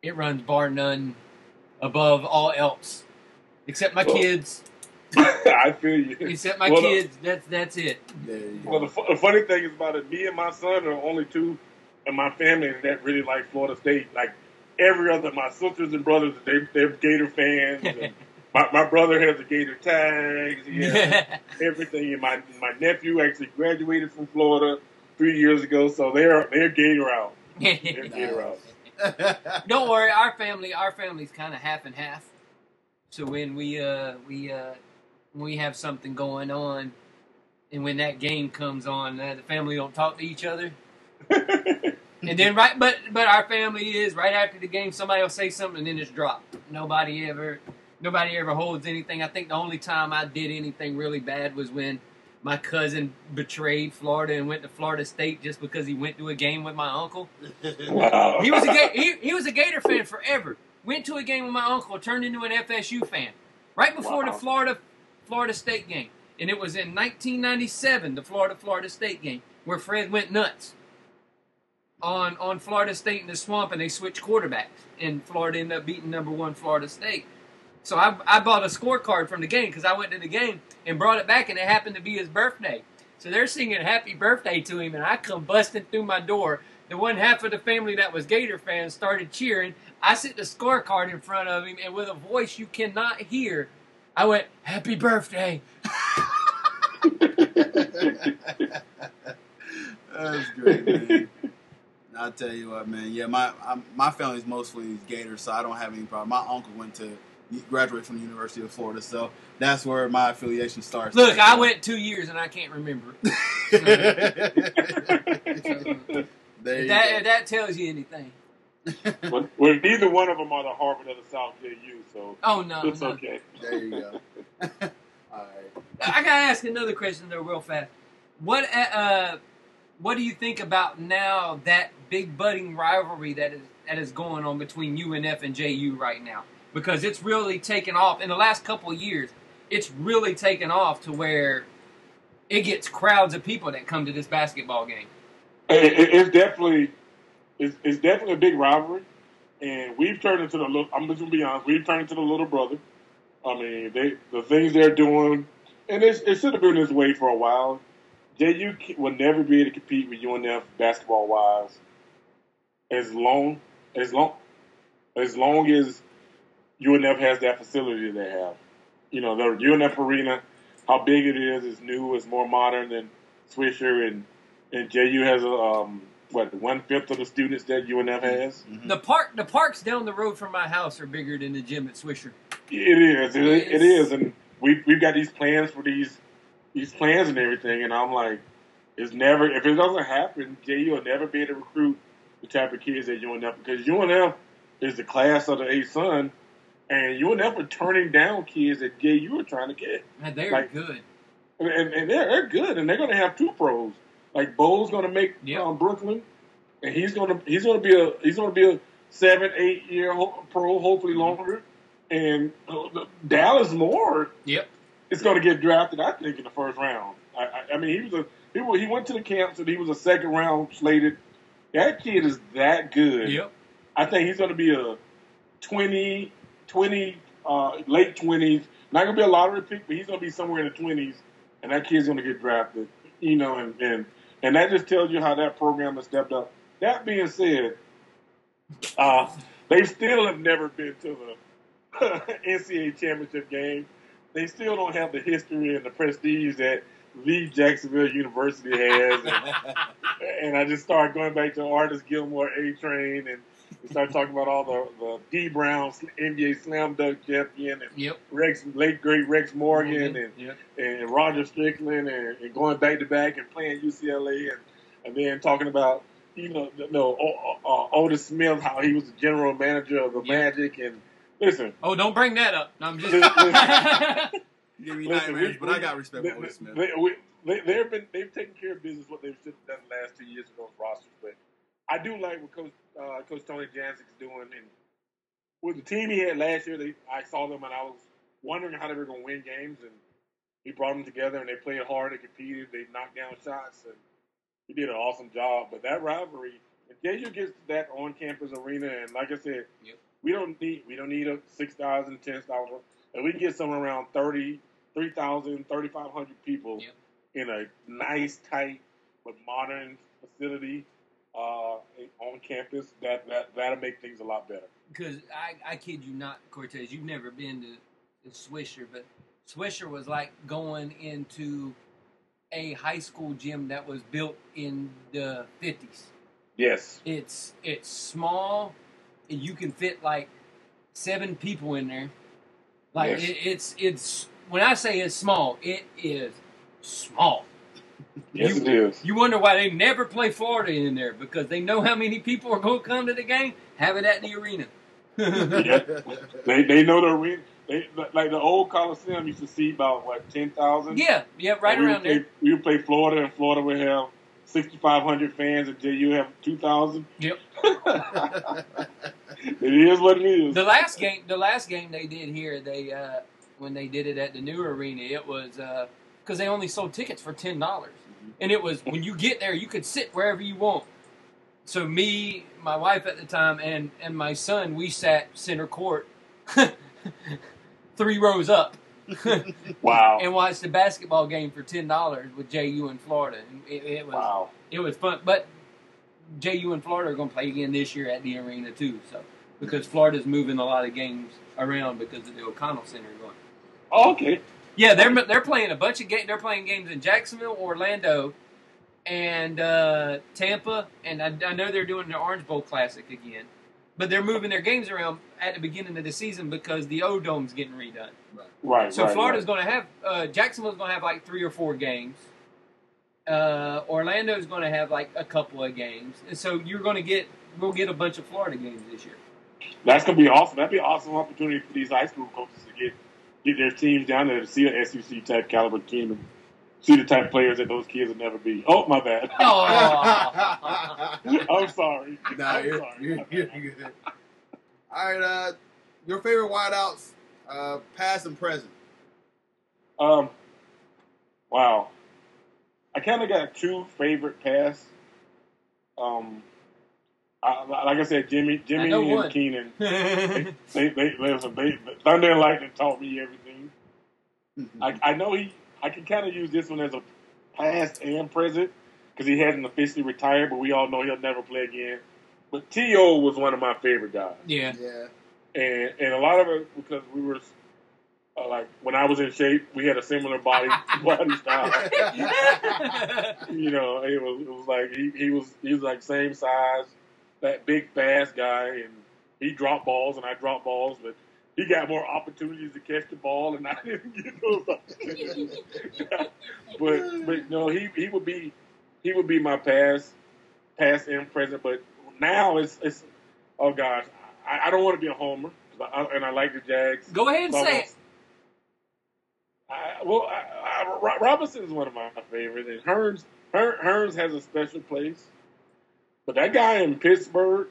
it runs bar none above all else, except my Well, kids. (laughs) I feel you. Except my Well, the- kids. That's that's it. Well, the, the funny thing is about it, me and my son are only two and my family that really like Florida State. Like every other, my sisters and brothers, they they're Gator fans. And (laughs) my my brother has the Gator tags. He (laughs) everything. And my my nephew actually graduated from Florida three years ago, so they're they're Gator out. They're Gator out. Don't worry, our family, our family's kind of half and half. So when we uh we uh when we have something going on, and when that game comes on, uh, the family don't talk to each other. (laughs) And then right, but but our family is right after the game. Somebody will say something, and then it's dropped. Nobody ever, nobody ever holds anything. I think the only time I did anything really bad was when my cousin betrayed Florida and went to Florida State just because he went to a game with my uncle. wow. He was a (laughs) he, he was a Gator fan forever. Went to a game with my uncle, turned into an FSU fan right before the Florida Florida State game, and it was in 1997, the Florida Florida State game, where Fred went nuts on on Florida State in the swamp, and they switched quarterbacks, and Florida ended up beating number one Florida State. So I, I bought a scorecard from the game because I went to the game and brought it back, and it happened to be his birthday. So they're singing "Happy Birthday" to him, and I come busting through my door. The one half of the family that was Gator fans started cheering. I set the scorecard in front of him, and with a voice you cannot hear, I went, "Happy birthday!" (laughs) That's great, man. I'll tell you what, man. Yeah, my i my family's mostly Gators, so I don't have any problem. My uncle went to graduate from the University of Florida, so that's where my affiliation starts. Look, I went two years and I can't remember. (laughs) there If you that, that tells you anything. (laughs) well, well, neither one of them are the Harvard of the South JU, so Oh no, it's no. okay. There you go. (laughs) (laughs) All right. I gotta ask another question though, real fast. What uh, what do you think about now that big budding rivalry that is that is going on between UNF and JU right now? Because it's really taken off in the last couple of years. It's really taken off to where it gets crowds of people that come to this basketball game. It, it, it's definitely it's, it's definitely a big rivalry, and we've turned into the little. I'm just gonna be honest. We've turned into the little brother. I mean, they the things they're doing, and it's, it should have been this way for a while. JU will never be able to compete with UNF basketball wise, as long as long as long as UNF has that facility they have. You know, the UNF arena, how big it is, is new, is more modern than Swisher, and and JU has a um, what one fifth of the students that UNF has. Mhm. The park, the parks down the road from my house are bigger than the gym at Swisher. It is, it, it is, and we we've got these plans for these these plans and everything, and I'm like, it's never if it doesn't happen, JU will never be able to recruit the type of kids at UNF because UNF is the class of the A Sun, and UNF are turning down kids that JU are trying to get. Man, they're Like- good. and, and they're, they're good, and they're going to have two pros. Like Beau's going to make Yep. um, Brooklyn, and he's going to he's going to be a he's going to be a seven eight year pro, hopefully longer. And uh, Dallas Moore Yep. is going to get drafted, I think, in the first round. I, I, I mean, he was a he, was, he went to the camp, so he was a second round slated. That kid is that good. Yep. I think he's going to be a 20, 20 uh, late 20s. Not going to be a lottery pick, but he's going to be somewhere in the 20s, and that kid's going to get drafted. You know, and, and, and that just tells you how that program has stepped up. That being said, uh, they still have never been to the (laughs) NCAA championship game. They still don't have the history and the prestige that Lee Jacksonville University has. And, (laughs) and I just started going back to Artis Gilmore A Train and we started talking about all the, the Dee Brown NBA slam dunk champion and Yep. Rex late great Rex Morgan and, Yep. and Roger Strickland and, and going back to back and playing UCLA and, and then talking about you know no uh, uh, Otis Smith how he was the general manager of the Yeah. Magic and listen Oh, don't bring that up. No, I'm just. Give me Listen, (laughs) (laughs) nightmares, we- but I got respect they, for Will Smith. they, we, they've been they've taken care of business what they've have done the last two years with those rosters. But I do like what Coach uh, Coach Tony Jasick's doing, and with the team he had last year, they I saw them and I was wondering how they were going to win games, and he brought them together and they played hard, they competed, they knocked down shots, and he did an awesome job. But that rivalry, if JU gets to that on campus arena, and like I said, Yep. we don't need we don't need a six thousand, ten thousand, and we can get somewhere around 30, 3,000, 3,500 people Yep. in a nice, tight but modern facility. Uh, on campus, that that that'll make things a lot better. Because I, I kid you not, Cortez, you've never been to, to Swisher, but Swisher was like going into a high school gym that was built in the fifties. Yes. It's it's small, and you can fit like seven people in there. Like Yes. it, it's it's when I say it's small, it is small. Yes, You- it is. You wonder why they never play Florida in there because they know how many people are going to come to the game. Have it at the arena. (laughs) Yeah. They they know the arena. They like the old Coliseum used to see about what ten thousand. yeah, yeah, right around play, there. We would play Florida, and Florida would have sixty five hundred fans, and JU have two thousand. Yep. (laughs) It is what it is. The last game, the last game they did here, they uh, when they did it at the new arena, it was because they only sold tickets for ten dollars, and it was when you get there, you could sit wherever you want. So me, my wife at the time, and and my son, we sat center court, (laughs) three rows up. (laughs) wow. and watched the basketball game for ten dollars with JU in Florida. It, it was Wow. it was fun, but JU and Florida are going to play again this year at the arena too. So because Florida's moving a lot of games around because of the O'Connell Center going. Oh, okay. Yeah, they're they're playing a bunch of games. They're playing games in Jacksonville, Orlando, and uh, Tampa, and I, I know they're doing the Orange Bowl Classic again. But they're moving their games around at the beginning of the season because the O Dome's getting redone. Right. So right, Florida's right. going to have uh, Jacksonville's going to have like three or four games. Uh, Orlando's going to have like a couple of games, and so you're going to get we'll get a bunch of Florida games this year. That's gonna be awesome. That'd be an awesome opportunity for these high school coaches to get get their teams down there to see an SEC type caliber team and see the type of players that those kids will never be. Oh, my bad. Oh, (laughs) I'm sorry. Nah, I'm you're, sorry. you're, you're good. All right, uh, your favorite wideouts, uh, past and present. Um, wow. I kind of got two favorite pass. Um, I, like I said, Jimmy, Jimmy and one. Keenan. (laughs) They, they, they, listen, they, Thunder and Lightning taught me everything. I, I know he. I can kind of use this one as a past and present because he hasn't officially retired, but we all know he'll never play again. But T.O. was one of my favorite guys, yeah, yeah. and and a lot of it because we were uh, like when I was in shape, we had a similar body (laughs) (laughs) body style. you know, it was it was like he, he was he was like same size, that big fast guy, and he dropped balls and I dropped balls, but he got more opportunities to catch the ball, and (laughs) I didn't get those opportunities. (laughs) but but no, he he would be he would be my past past and present, but now it's it's oh gosh, I, I don't want to be a homer, I, and I like the Jags. Go ahead and So say it. I, well, I, I, Robinson is one of my favorites, and Hurns Hurn, Hurns has a special place. But that guy in Pittsburgh,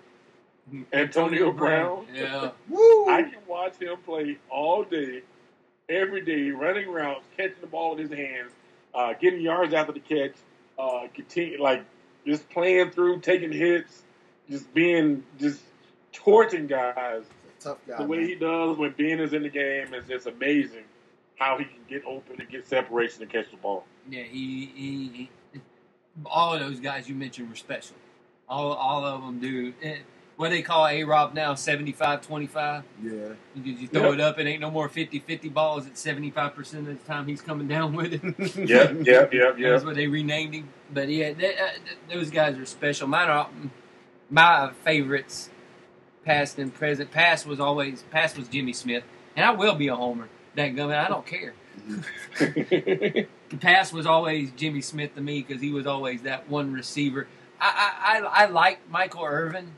Antonio Brown. Yeah, Woo! I can watch him play all day, every day, running routes, catching the ball with his hands, uh, getting yards after the catch, uh, continue like just playing through, taking hits, just being just torching guys. Tough guy. the way man. he does when Ben is in the game is just amazing. How he can get open and get separation and catch the ball. yeah. He, he, he all of those guys you mentioned were special. All all of them do. Eh, What they call A Rob now, 75-25. Yeah. You, you throw Yep. it up, it ain't no more 50-50 balls. It's 75% of the time he's coming (laughs) down with it. Yep, yep, yep, (laughs) yep. That's what they renamed him. But yeah, they, uh, th- those guys are special. Mine are my favorites, past and present. Past was always past was Jimmy Smith, and I will be a homer. That gummit, I don't care. (laughs) The past was always Jimmy Smith to me because he was always that one receiver. I I, I, I liked Michael Irvin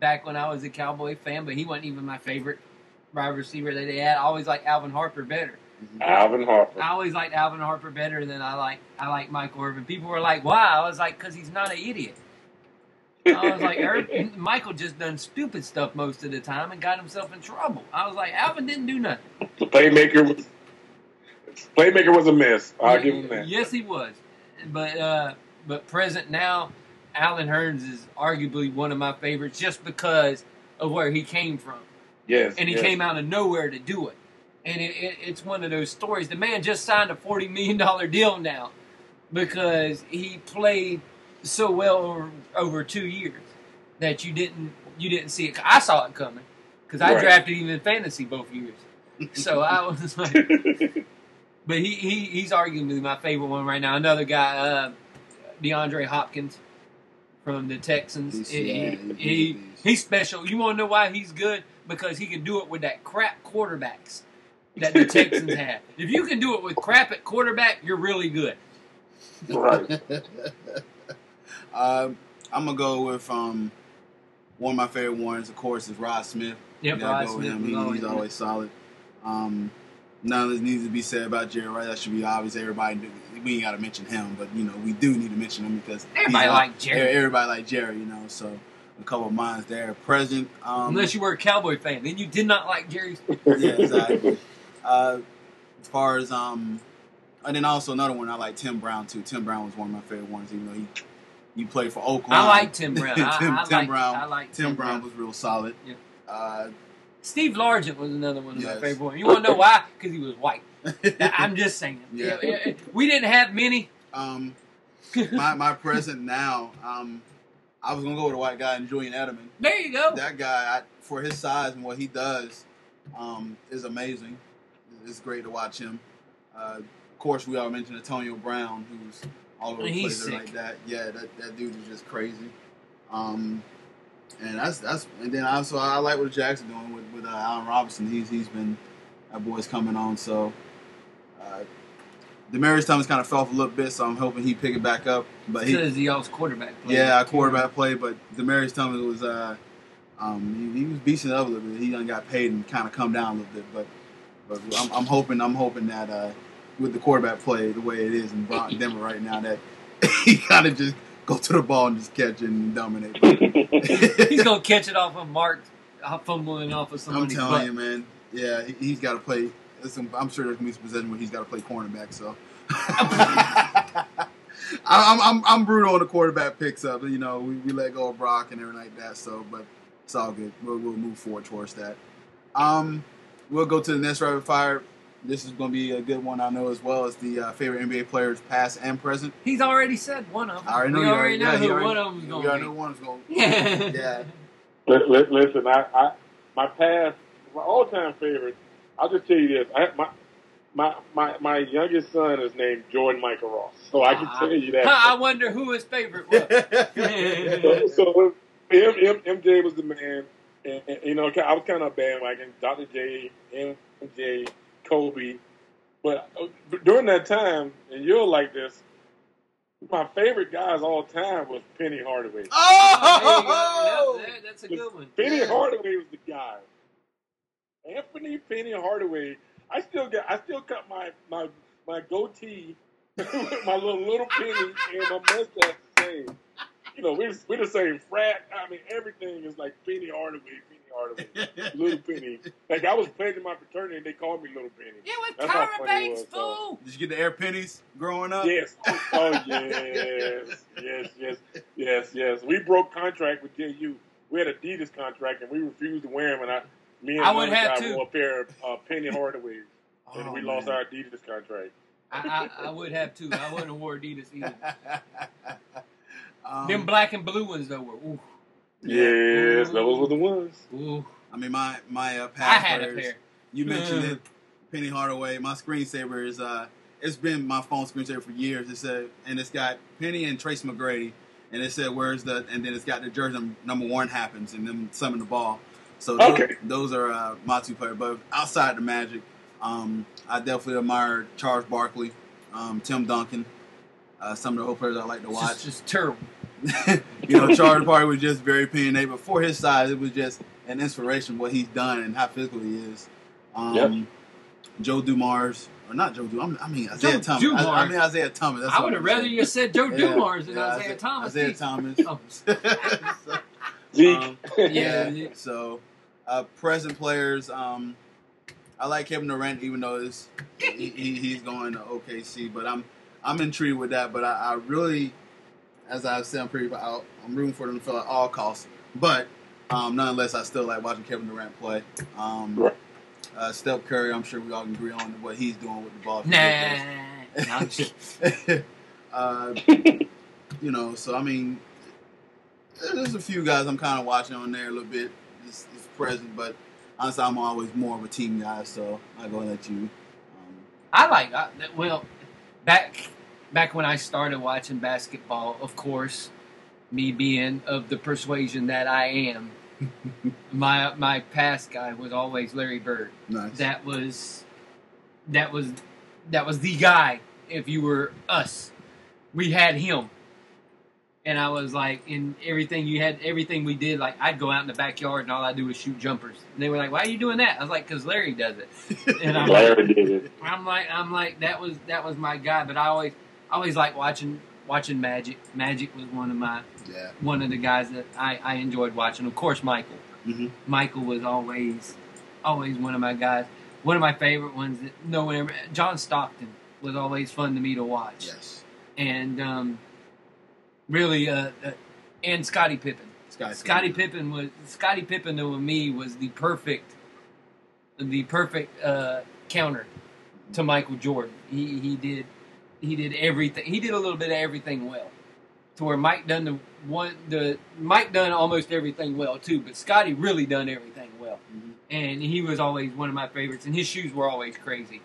back when I was a Cowboy fan, but he wasn't even my favorite wide receiver that they had. I always liked Alvin Harper better. Alvin Harper. I always liked Alvin Harper better than I like I like Michael Irvin. People were like, "Why?" I was like, "Cause he's not an idiot." I was like, Irvin, (laughs) Michael just done stupid stuff most of the time and got himself in trouble. I was like, Alvin didn't do nothing. The playmaker was playmaker was a mess. I'll give him that. Yes, he was. But uh, but present now, Allen Hurns is arguably one of my favorites just because of where he came from, Yes. and he yes. came out of nowhere to do it. And it, it, it's one of those stories. The man just signed a forty million dollar deal now because he played so well over, over two years that you didn't you didn't see it. I saw it coming because I Right. drafted him in fantasy both years. So (laughs) I was like, but he, he he's arguably my favorite one right now. Another guy, uh, DeAndre Hopkins from the Texans. He's- He- yeah, he- he's he- he's special. You want to know why he's good? Because he can do it with that crap quarterbacks that the Texans (laughs) have. If you can do it with crap at quarterback, you're really good. right. (laughs) um, I'm gonna go with um, one of my favorite ones, of course, is Rod Smith. Yep, Rod go Smith him. was He- always he's good. always solid. Um, none of this needs to be said about Jerry Rice. That should be obvious. Everybody, do- we ain't got to mention him, but you know we do need to mention him because Everybody like Jerry. Everybody like Jerry, you know. So a couple of minds there. Present. Um, Unless you were a Cowboy fan, then you did not like Jerry. (laughs) yeah, exactly. uh, as far as um, and then also another one I like Tim Brown too. Tim Brown was one of my favorite ones, even though he he played for Oakland. I like Tim Brown. (laughs) Tim, I Tim like, Brown. I like Tim Brown was real solid. Yeah. Uh, Steve Largent was another one of Yes. my favorite ones. You want to know why? Because he was white. I'm (laughs) just saying. Yeah. Yeah, We didn't have many. um, (laughs) my my present now. Um, I was gonna go with a white guy and Julian Edelman. there you go. That guy, I, for his size and what he does, um, is amazing. It's great to watch him. Uh, of course, we all mentioned Antonio Brown, who's all over the place like that. Yeah, that, that dude is just crazy. Um, and that's that's and then also I like what Jackson doing with with uh, Allen Robinson. He's he's been that boy's coming on. So uh, Demaryius Thomas kind of fell off a little bit, so I'm hoping he pick it back up. But he Because he also quarterback. player. yeah, quarterback play, but Demaryius Thomas was uh, um, he, he was beasting it up a little bit. He done got paid and kind of come down a little bit, but but I'm, I'm hoping I'm hoping that uh, with the quarterback play the way it is in Bron- (laughs) Denver right now, that (laughs) he kind of just go to the ball and just catch it and dominate. (laughs) He's going to catch it off of Mark fumbling off of somebody. I'm somebody's telling butt. you, man. Yeah, he, he's got to play. Listen, I'm sure there's gonna be some possession where he's got to play cornerback. So. (laughs) I- I'm, I'm I'm brutal on the quarterback picks up. You know, we, we let go of Brock and everything like that. So, but it's all good. We'll, we'll move forward towards that. Um, we'll go to the next rapid fire. This is going to be a good one, I know as well as the uh, favorite NBA players, past and present. He's already said one of them. I already know. we you already know yeah, who already- one of them's We going already to know be. one's going. (laughs) Yeah. Yeah. Li- li- Listen, I, I my past, my all time favorite. I'll just tell you this: I, my my my my youngest son is named Jordan Michael Ross, so I can tell you that. (laughs) I wonder who his favorite was. (laughs) so, so M, M, MJ was the man, and, and, you know I was kind of a bandwagon. Dr. J, MJ, Kobe, but uh, during that time, and you'll like this. My favorite guys all time was Penny Hardaway. Oh! There you. That- that's a good one. Penny Yeah. Hardaway was the guy. Anthony Penny Hardaway. I still get. I still cut my my my goatee (laughs) with my little little penny and my mustache the same. You know, we're we're the same frat. I mean, everything is like Penny Hardaway, Penny Hardaway, Little Penny. Like I was pledging my fraternity, and they called me Little Penny. Yeah, with That's Tyra it Banks, was, so. fool. Did you get the air pennies growing up? Yes. Oh, oh yes, yes, yes, yes, yes. We broke contract with JU. We had Adidas contract, and we refused to wear them. And I, me and I would have guy too. a pair of uh, Penny Hardaways, and (laughs) Oh, we lost our Adidas contract. I, I, I would have too. I wouldn't have wore Adidas either. (laughs) um, Them black and blue ones though were. Ooh, Yes, those were the ones. ooh. I mean, my my uh, I past had a pair. You mentioned Mm. it, Penny Hardaway. My screensaver is uh, it's been my phone screensaver for years. It said, and it's got Penny and Trace McGrady, and it said, "Where's the?" And then it's got the jersey number one happens, and them summon the ball. So those, Okay. those are uh, my two players. But outside the Magic, um, I definitely admire Charles Barkley, um, Tim Duncan, uh, some of the old players I like to It's watch. just, just terrible. (laughs) you know, Charles Barkley was just very opinionated, but for his size, it was just an inspiration what he's done and how physical he is. Um, Yep. Joe Dumars, or not Joe Dumars, I mean Isiah Joe Thomas. I, Dumars. I mean Isiah Thomas. That's I would have rather saying. you said Joe Yeah, Dumars than yeah, Isiah Thomas. Isiah either. Thomas. (laughs) Oh. So, Zeke. um, Yeah. yeah. So, uh, present players. Um, I like Kevin Durant, even though it's, he, he, he's going to OKC. But I'm I'm intrigued with that. But I, I really, as I've said, I'm pretty. I, I'm rooting for them to fill at all costs. But um, nonetheless, I still like watching Kevin Durant play. Um, Right. uh, Steph Curry, I'm sure we all can agree on what he's doing with the ball. Nah. I'm just- uh, you know, so I mean, there's a few guys I'm kind of watching on there a little bit. It's, it's present, but honestly, I'm always more of a team guy, so I go let you. Um, I like I, well back back when I started watching basketball. Of course, me being of the persuasion that I am, (laughs) my my past guy was always Larry Bird. nice. That was that was that was the guy. If you were us, we had him. And I was like, in everything you had, everything we did, like I'd go out in the backyard and all I do was shoot jumpers. And they were like, "Why are you doing that?" I was like, "Cause Larry does it." (laughs) And I'm like, Larry did it. I'm like, I'm like, that was that was my guy. But I always, I always like watching watching Magic. Magic was one of my yeah. one of the guys that I, I enjoyed watching. Of course, Michael. hmm Michael was always always one of my guys. One of my favorite ones that no one ever. John Stockton was always fun to me to watch, Yes. and um, really, uh, uh, and Scottie Pippen. Scottie Scottie Pippen was Scottie Pippen to me was the perfect, the perfect uh, counter to Michael Jordan. He he did he did everything. He did a little bit of everything well. To where Mike done the one the Mike done almost everything well too, but Scotty really done everything well. Mhm. And he was always one of my favorites. And his shoes were always crazy.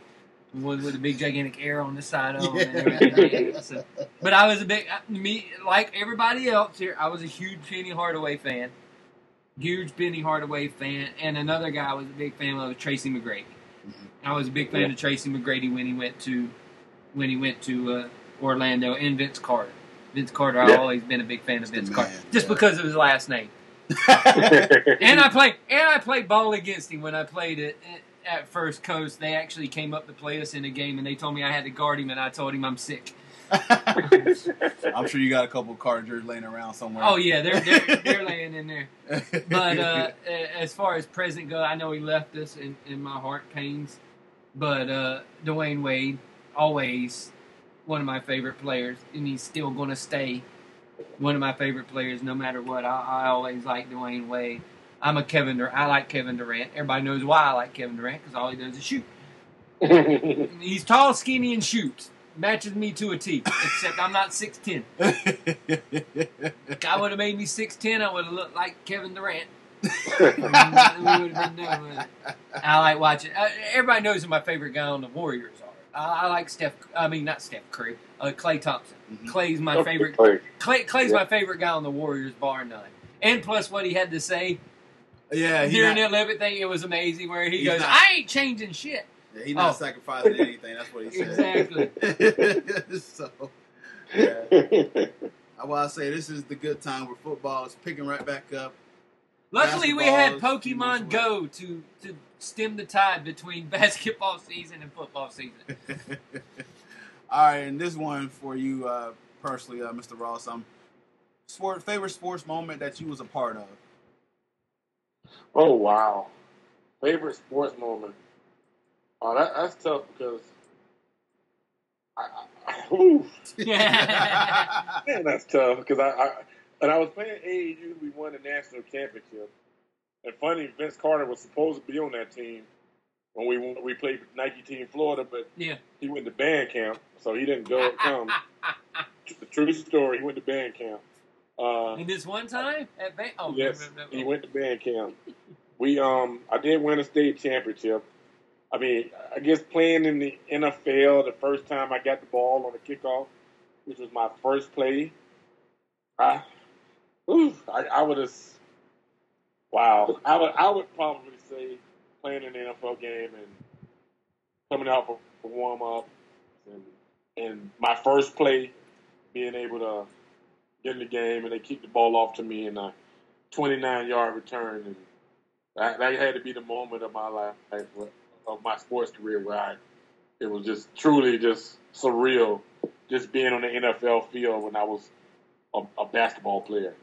One with a big gigantic arrow on the side of. And. So- but I was a big me like everybody else here. I was a huge Penny Hardaway fan, huge Penny Hardaway fan, and another guy I was a big fan of Tracy McGrady. Mhm. I was a big fan Yeah. of Tracy McGrady when he went to when he went to uh, Orlando, and Vince Carter. Vince Carter, I've always been a big fan of Vince man, Carter, just yeah. because of his last name. (laughs) And I played and I played ball against him when I played at at First Coast. They actually came up to play us in a game, and they told me I had to guard him, and I told him I'm sick. (laughs) I'm sure you got a couple card jerseys laying around somewhere. Oh yeah, they're they're, (laughs) they're laying in there. But uh, as far as present go, I know he left us, and, and my heart pains. But uh, Dwyane Wade, always one of my favorite players, and he's still going to stay one of my favorite players no matter what. I, I always like Dwyane Wade. I'm a Kevin Durant. I like Kevin Durant. Everybody knows why I like Kevin Durant because all he does is shoot. (laughs) He's tall, skinny, and shoots. Matches me to a T. Except I'm not six ten. If I would have made me six ten, I would have looked like Kevin Durant. We been doing with it. I like watching. Uh, everybody knows who my favorite guy on the Warriors are. I, I like Steph. I mean, not Steph Curry. Uh, Klay Thompson. Mhm. Klay's my favorite. Klay. Klay, Klay's Yeah. my favorite guy on the Warriors, bar none. And plus, what he had to say yeah, during not, that Levitt thing, it was amazing. Where he goes, not- "I ain't changing shit." yeah, he not Oh. sacrificing anything. That's what he said. Exactly. (laughs) so, yeah. Well, I say this is the good time where football is picking right back up. Luckily, we had Pokemon Go to to stem the tide between (laughs) basketball season and football season. (laughs) All right, and this one for you uh, personally, uh, Mr. Ross. Um, sport favorite sports moment that you was a part of. Oh wow! Favorite sports moment? Oh, that, that's tough because I, I, (laughs) ooh, (laughs) man, that's tough because I, I and I was playing AAU. We won the national championship, and funny, Vince Carter was supposed to be on that team when we we played Nike Team Florida, but Yeah. he went to band camp, so he didn't go come. (laughs) the true story, he went to band camp. Uh, And this one time at Van- oh yes, no, no, no. he went to band camp. We um, I did win a state championship. I mean, I guess playing in the NFL the first time I got the ball on the kickoff, which was my first play. I, ooh, I, I would have. Wow, I would I would probably say playing an NFL game and coming out for, for warm up and and my first play being able to get in the game and they kicked the ball off to me in a 29 yard return and that, that had to be the moment of my life of my sports career where I it was just truly just surreal just being on the NFL field when I was a, a basketball player.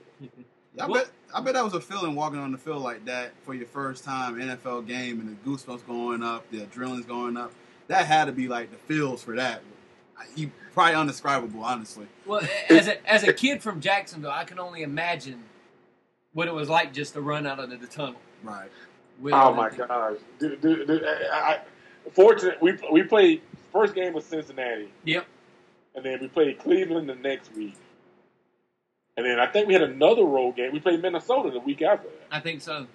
I bet I bet that was a feeling walking on the field like that for your first time NFL game and the goosebumps going up, the adrenaline's going up. That had to be like the feels for that. You probably undescribable, honestly. Well, as a as a kid from Jacksonville, I can only imagine what it was like just to run out of the, the tunnel. Right. with Oh my the- gosh! Dude, dude, dude, I, I, fortunate we we played first game was Cincinnati Yep. and then we played Cleveland the next week. and then I think we had another road game. We played Minnesota the week after that. I think so.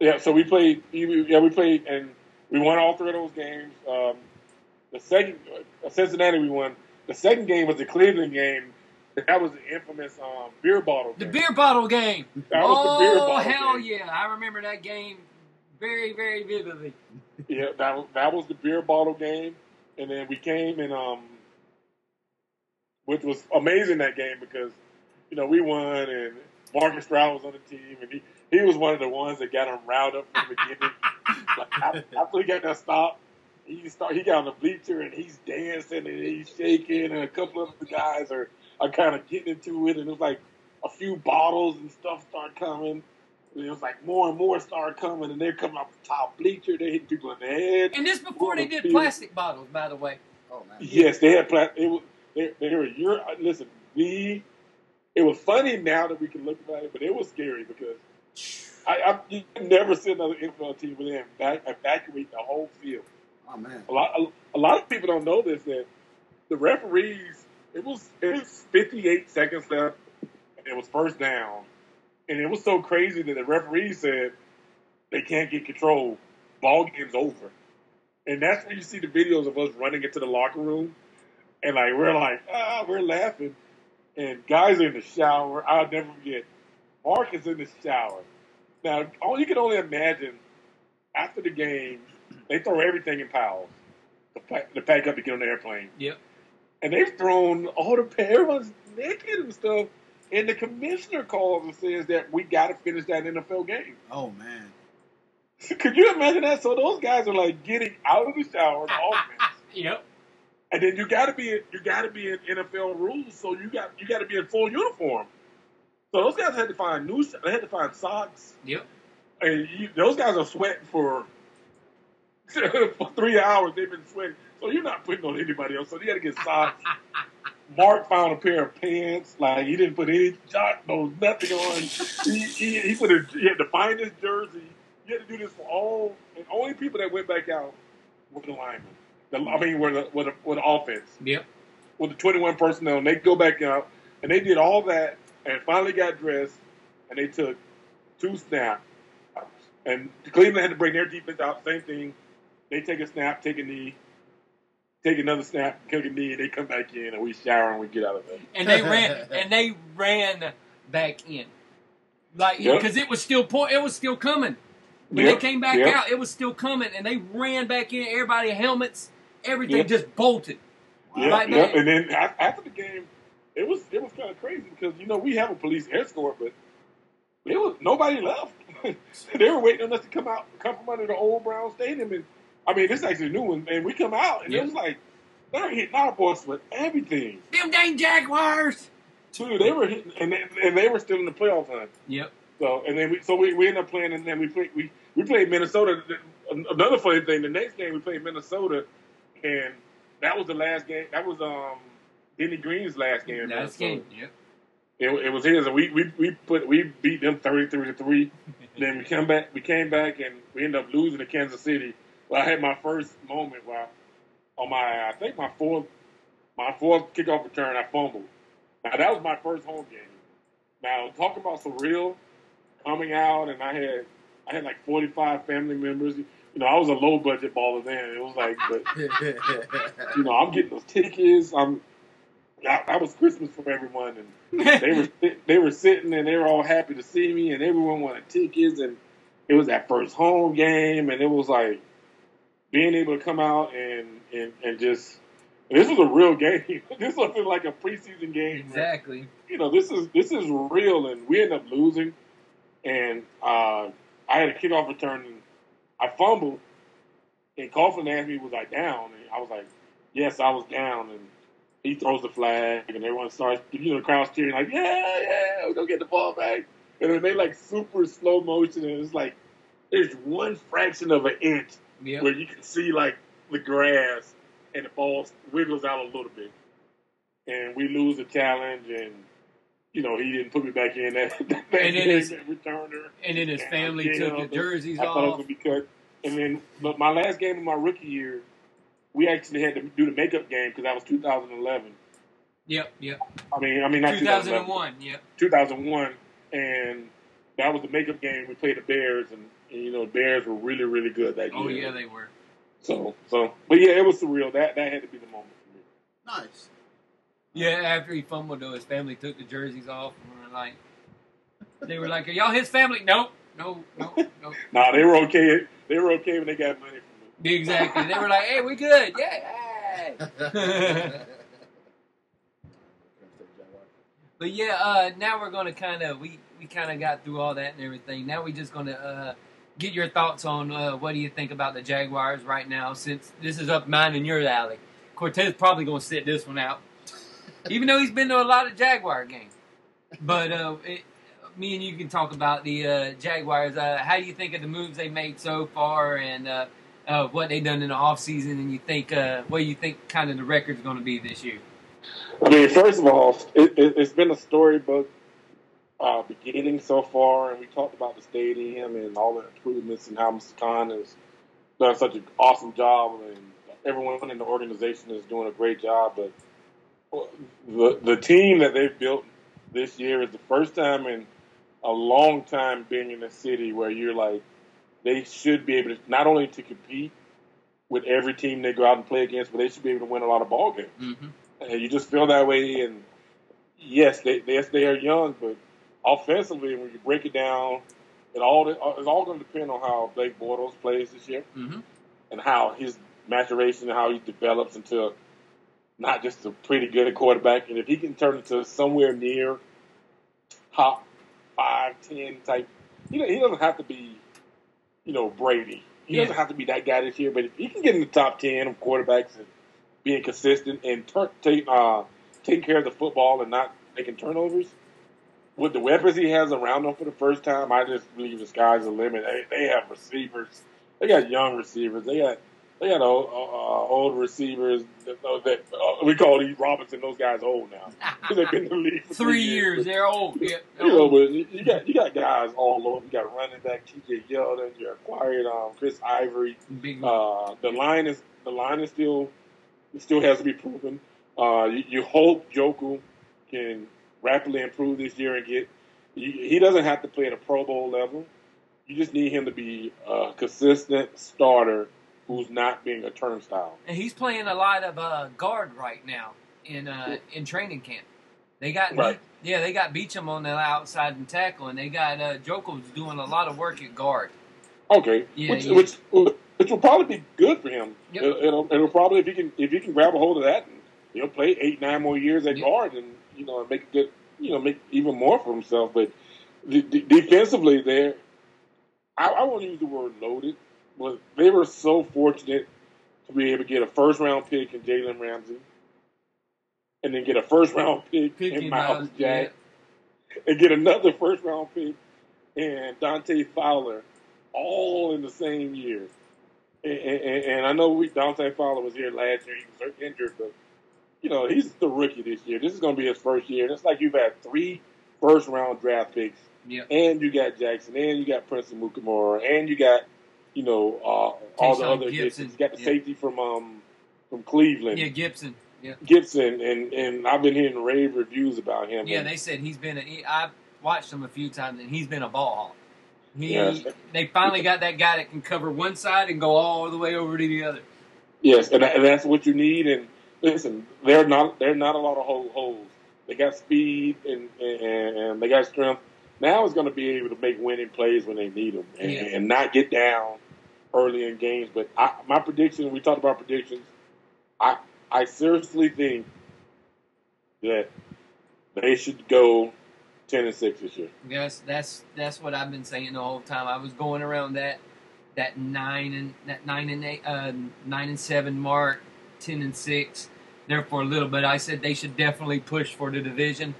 Yeah, so we played. Yeah, we played, and we won all three of those games. Um, the second, uh, Cincinnati, we won. The second game was the Cleveland game. That was the infamous um, beer bottle. The game. beer bottle game. That was oh the beer bottle hell game. yeah! I remember that game very very vividly. Yeah, that was, that was the beer bottle game, and then we came and um, which was amazing that game because you know we won and Marcus Stroud was on the team and he he was one of the ones that got him riled up from the beginning. (laughs) like, after, after he got that stop, he start he got on the bleacher and he's dancing and he's shaking and a couple of the guys are are kind of getting into it and it was like a few bottles and stuff start coming. And it was like more and more start coming, and they're coming off the top bleacher. They hitting people in the head. And this before they did plastic bottles, by the way. Oh man. Yes, they had plastic. It was they, they were your listen. We it was funny now that we can look at it, but it was scary because I, I you never see another NFL team where they evac, evacuate the whole field. Oh man. A lot a, a lot of people don't know this that the referees it was it was 58 seconds left it was first down and it was so crazy that the referee said they can't get control. Ball game's over. And that's when you see the videos of us running into the locker room and like we're like, ah, we're laughing. And guys are in the shower. I'll never forget. Mark is in the shower. Now, all you can only imagine after the game, they throw everything in piles to pack, to pack up to get on the airplane. Yep. And they've thrown all the everyone's naked and stuff. And the commissioner calls and says that we got to finish that NFL game. Oh man. (laughs) Could you imagine that? So those guys are like getting out of the shower, the (laughs) offense, Yep. and then you got to be you got to be in NFL rules. So you got you got to be in full uniform. So those guys had to find new. They had to find socks, Yep. and you, those guys are sweating for for (laughs) three hours. They've been sweating, so you're not putting on anybody else. So you got to get socks. (laughs) Mark found a pair of pants. Like he didn't put any jock, no nothing on. He, he, he put a, he had to find his jersey. You had to do this for all, and only people that went back out were the linemen. The, I mean, were the, were the were the offense Yep. with the 21 personnel. And they go back out, and they did all that, and finally got dressed, and they took two snaps. And Cleveland had to bring their defense out. Same thing. They take a snap, take a knee, take another snap, take a knee, and they come back in, and we shower and we get out of there. And they ran (laughs) and they ran back in. Like Yep. because it was still po- it was still coming. When Yep, they came back yep. out, it was still coming, and they ran back in. Everybody helmets, everything Yep. just bolted. Yeah, Like yeah. that. And then after the game, it was it was kind of crazy because you know we have a police escort, but there was nobody left. (laughs) they were waiting on us to come out, come from under the old Brown Stadium, and I mean this is actually a new one. And we come out, and Yeah. it was like they're hitting our boys with everything. Them dang Jaguars. Too, they were hitting, and they, and they were still in the playoff hunt. Yep. So and then we so we, we ended up playing, and then we played we we played Minnesota. Another funny thing, the next game we played Minnesota, and that was the last game. That was um Denny Green's last game. Last game. Yep. It, it was his, and we we we put we beat them thirty three to three. (laughs) then we come back, we came back, and we ended up losing to Kansas City. I had my first moment where on my I think my fourth my fourth kickoff return, I fumbled. Now that was my first home game. Now talking about surreal, coming out, and I had I had like forty five family members. You know, I was a low budget baller then. It was like, but (laughs) you know, I'm getting those tickets. I'm I, I was Christmas for everyone, and they were (laughs) they were sitting and they were all happy to see me, and everyone wanted tickets, and it was that first home game, and it was like being able to come out and and and just this was a real game. (laughs) this wasn't like a preseason game. exactly. You know, this is this is real, and we end up losing, and uh, I had a kickoff return, and I fumbled, and Coughlin asked me was I down, and I was like, yes, I was down, and he throws the flag, and everyone starts, you know, the crowd's cheering like, yeah, yeah, we're gonna get the ball back, and then they like super slow motion, and it's like there's one fraction of an inch Yep. where you can see like the grass and the ball wiggles out a little bit, and we lose the challenge, and you know he didn't put me back in that, (laughs) that And then his- returner. And then his And, family took the jerseys I thought it was gonna be cut. And then, but my last game of my rookie year, we actually had to do the makeup game because that was 2011. Yep, yep. I mean, I mean, not 2011, 2001. Yep. 2001, and that was the makeup game. We played the Bears, and, and you know, the Bears were really, really good that year. Oh yeah, they were. So, so, but yeah, it was surreal. That that had to be the moment for me. Nice. Yeah, after he fumbled, though, his family took the jerseys off and were like, they were like, "Are y'all his family?" Nope, no, no, no. Nah, they were okay. They were okay when they got money from me. Exactly. They were like, "Hey, we good? Yeah." (laughs) (laughs) But yeah, uh, now we're gonna kind of we we kind of got through all that and everything. Now we're just gonna uh, get your thoughts on uh, what do you think about the Jaguars right now? Since this is up mine and your alley, Cortez probably gonna sit this one out, even though he's been to a lot of Jaguar games. But uh, it, me and you can talk about the uh, Jaguars. Uh, how do you think of the moves they made so far and uh, uh, what they done in the offseason? And you think what do you think kind of the record's going to be this year? I mean, first of all, it, it, it's been a storybook uh, beginning so far, and we talked about the stadium and all the improvements and how Mr. Khan has done such an awesome job, and everyone in the organization is doing a great job. But the the team that they've built this year is the first time in a long time being in a city where you're like they should be able to not only to compete with every team they go out and play against, but they should be able to win a lot of ball games. Mm-hmm. And you just feel that way. And yes, they yes they are young, but offensively, when you break it down, it all it's all going to depend on how Blake Bortles plays this year Mm-hmm. and how his maturation and how he develops into not just a pretty good quarterback. And if he can turn into somewhere near top five, ten type, know, he doesn't have to be, you know, Brady. He Yeah. doesn't have to be that guy this year. But if he can get in the top ten of quarterbacks and being consistent and turn, take, uh, taking care of the football and not making turnovers, with the weapons he has around him for the first time, I just believe the sky's the limit. They, they have receivers. They got young receivers. They got they got old, uh, old receivers. That, that uh, we call these Robinson. Those guys old now. (laughs) They've been in the league for Three years, they're old. Yeah, You know, but you got you got guys all over. You got running back T.J. Yeldon. You acquired um, Chris Ivory. Uh, the line is the line is still it still has to be proven. Uh, you, you hope Joeckel can rapidly improve this year and get. He, doesn't have to play at a Pro Bowl level. You just need him to be a consistent starter who's not being a turnstile. and he's playing a lot of uh, guard right now in uh, in training camp. They got Right. yeah, they got Beachum on the outside and tackle, and they got uh, doing a lot of work at guard. Okay, Yeah, which, yeah. which which will probably be good for him. Yep. It'll, it'll, it'll probably if he can if he can grab a hold of that, and he'll play eight nine more years at Yep. guard, and you know make good you know make even more for himself. But de- de- defensively, there, I, I won't use the word loaded, but they were so fortunate to be able to get a first round pick in Jalen Ramsey, and then get a first round pick Picking in Myles yeah. Jack, and get another first round pick and Dante Fowler, all in the same year. And, and, and I know we, Dante Fowler was here last year; he was injured, but you know he's the rookie this year. This is going to be his first year. It's like you've had three first round draft picks, Yep. and you got Jackson, and you got Prince Amukamara, and you got you know uh, all the other Gipson. additions. You got the Yeah. safety from um from Cleveland, Yeah, Gipson. Yeah, Gipson, and and I've been hearing rave reviews about him. yeah. And- They said he's been. A, he, I've watched him a few times, and he's been a ball hawk. He, they finally got that guy that can cover one side and go all the way over to the other. Yes, and, that, and that's what you need. And listen, they're not they're not a lot of hole- holes. They got speed and, and and they got strength. Now is going to be able to make winning plays when they need them and, Yeah. and not get down early in games. But I, my prediction, we talked about predictions. I I seriously think that they should go ten and six this year. Yes, that's that's what I've been saying the whole time. I was going around that that nine and that nine and eight, uh, nine and seven mark, ten and six. There for a little bit, I said they should definitely push for the division.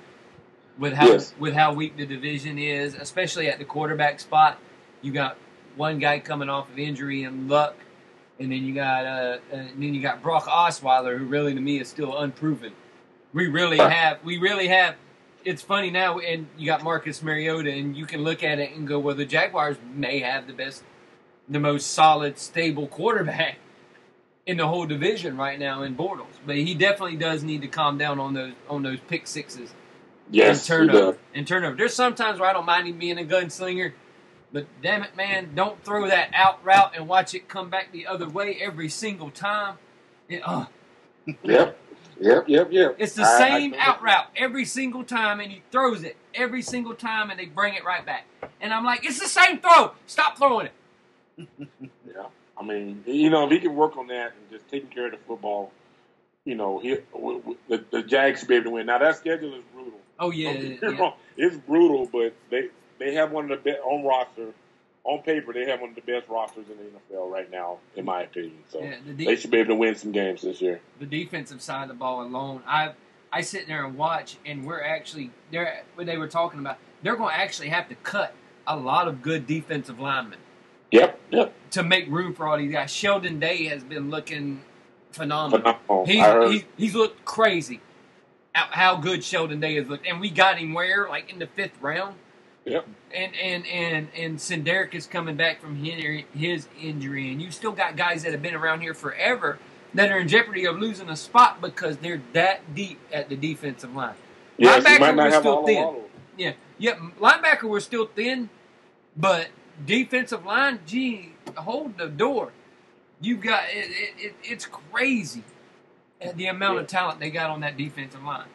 With how Yes. with how weak the division is, especially at the quarterback spot, you got one guy coming off of injury and Luck, and then you got uh, uh and then you got Brock Osweiler, who really to me is still unproven. We really have we really have it's funny now, and you got Marcus Mariota, and you can look at it and go, well, the Jaguars may have the best, the most solid, stable quarterback. In the whole division right now in Bortles. But he definitely does need to calm down on those on those pick sixes Yes, and turnover. And turnover. There's sometimes where I don't mind him being a gunslinger, but damn it, man, don't throw that out route and watch it come back the other way every single time. It, uh, Yep, yep, yep, yep. it's the I- I same think out route every single time, and he throws it every single time, and they bring it right back. And I'm like, it's the same throw. Stop throwing it. (laughs) Yeah, I mean, you know, if he can work on that and just taking care of the football, you know, he, w- w- the, the Jags should be able to win. Now that schedule is brutal. Oh yeah, yeah. (laughs) It's brutal, but they they have one of the best on roster. On paper, they have one of the best rosters in the NFL right now, in my opinion. So Yeah, the de- they should be able to win some games this year. the defensive side of the ball alone, I I sit there and watch, and we're actually they're what they were talking about. They're going to actually have to cut a lot of good defensive linemen Yep, yep. to make room for all these guys. Sheldon Day has been looking phenomenal. Phenomenal. He's, he's he's looked crazy. How, how good Sheldon Day has looked, and we got him where like in the fifth round. Yep. And and and and Sen'Derrick is coming back from his, injury, and you still got guys that have been around here forever that are in jeopardy of losing a spot because they're that deep at the defensive line. yes, linebacker was still thin. of all of them. Yeah, yeah. Linebacker was still thin, but defensive line, gee, hold the door. You've got it. it, it it's crazy the amount of talent they got on that defensive line.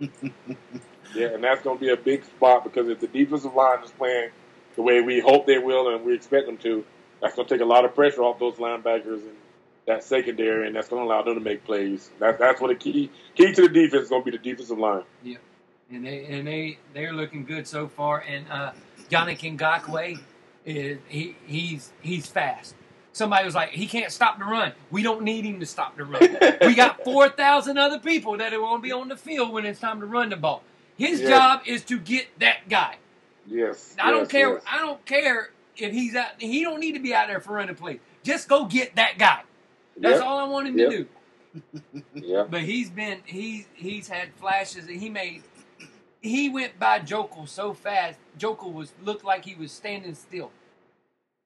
(laughs) Yeah, and that's going to be a big spot because if the defensive line is playing the way we hope they will and we expect them to, that's going to take a lot of pressure off those linebackers and that secondary, and that's going to allow them to make plays. That, that's what the key key to the defense is going to be the defensive line. Yeah, and they and they they're looking good so far. And uh, Yannick Ngakoue is he he's he's fast. Somebody was like, he can't stop the run. We don't need him to stop the run. we got (laughs) four thousand other people that are going to be on the field when it's time to run the ball. His Yeah. job is to get that guy. Yes, I don't yes, care. yes. I don't care if he's out. He don't need to be out there for running plays. Just go get that guy. That's Yep, all I want him Yep. to do. (laughs) yep. But he's been he's he's had flashes that he made. He went by Joeckel so fast. Joeckel was looked like he was standing still,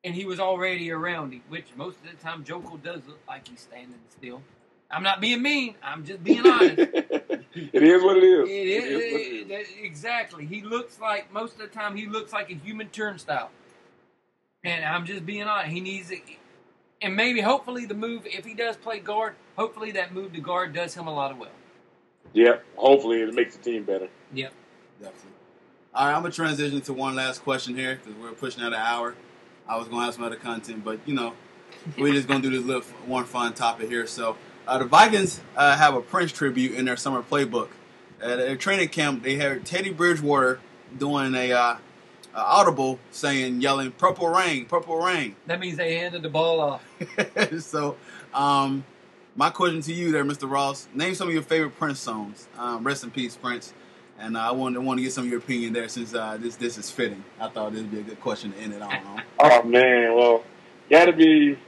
and he was already around him. Which most of the time Joeckel does look like he's standing still. I'm not being mean. I'm just being honest. (laughs) it is what it is. It It is, is what it is. that- exactly. He looks like most of the time he looks like a human turnstile, and I'm just being honest. He needs it, and maybe hopefully the move if he does play guard, hopefully that move to guard does him a lot of well. Yep. Hopefully, it makes the team better. Yep. Definitely. All right, I'm gonna transition to one last question here because we're pushing out an hour. I was gonna have some other content, but you know, we're just gonna do this little one fun topic here. So, uh, the Vikings uh, have a Prince tribute in their summer playbook. At their training camp, they had Teddy Bridgewater doing a, uh, audible saying, yelling, "Purple rain, purple rain." That means they handed the ball off. (laughs) so, um, my question to you there, Mr. Ross, name some of your favorite Prince songs. Um, rest in peace, Prince. And uh, I want to want to get some of your opinion there since uh, this this is fitting. I thought this would be a good question to end it on. on. (laughs) Oh man, well, got to be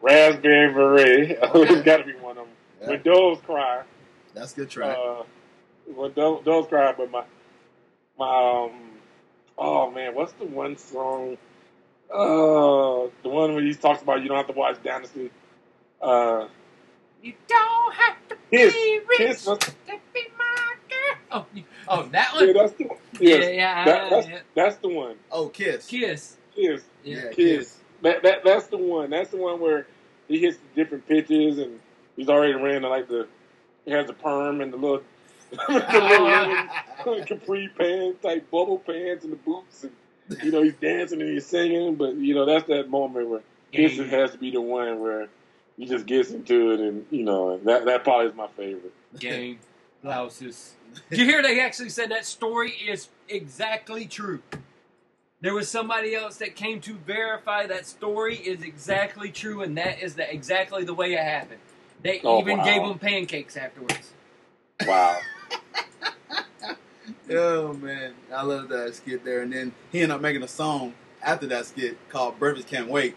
Raspberry Beret. (laughs) it's got to be one of them. Yeah. When doves cry, That's a good track. uh, when doves, doves cry, but my my um, oh man, what's the one song? Uh, the one where he talks about you don't have to watch Dynasty. Uh, You don't have to Kiss, be rich Kiss to be my girl. (laughs) Oh, oh, that yeah, one. that's the one. Yeah, Yes, yeah, that, that's, yeah. that's the one. oh, Kiss. Kiss. Kiss, Yeah. Yeah, Kiss. That, that that's the one. That's the one where he hits the different pitches and he's already ran the, like the he has the perm and the little (laughs) the (laughs) little capri pants type bubble pants and the boots and you know he's dancing and he's singing but you know that's that moment where Kiss Yeah. has to be the one where he just gets into it and you know that that probably is my favorite. Game. Blouses. (laughs) Did you hear they actually said that story is exactly true? There was somebody else that came to verify that story is exactly true, and that is the, exactly the way it happened. They Oh, even wow. gave him pancakes afterwards. Wow. (laughs) Oh man, I love that skit there. And then he ended up making a song after that skit called "Breakfast Can't Wait,"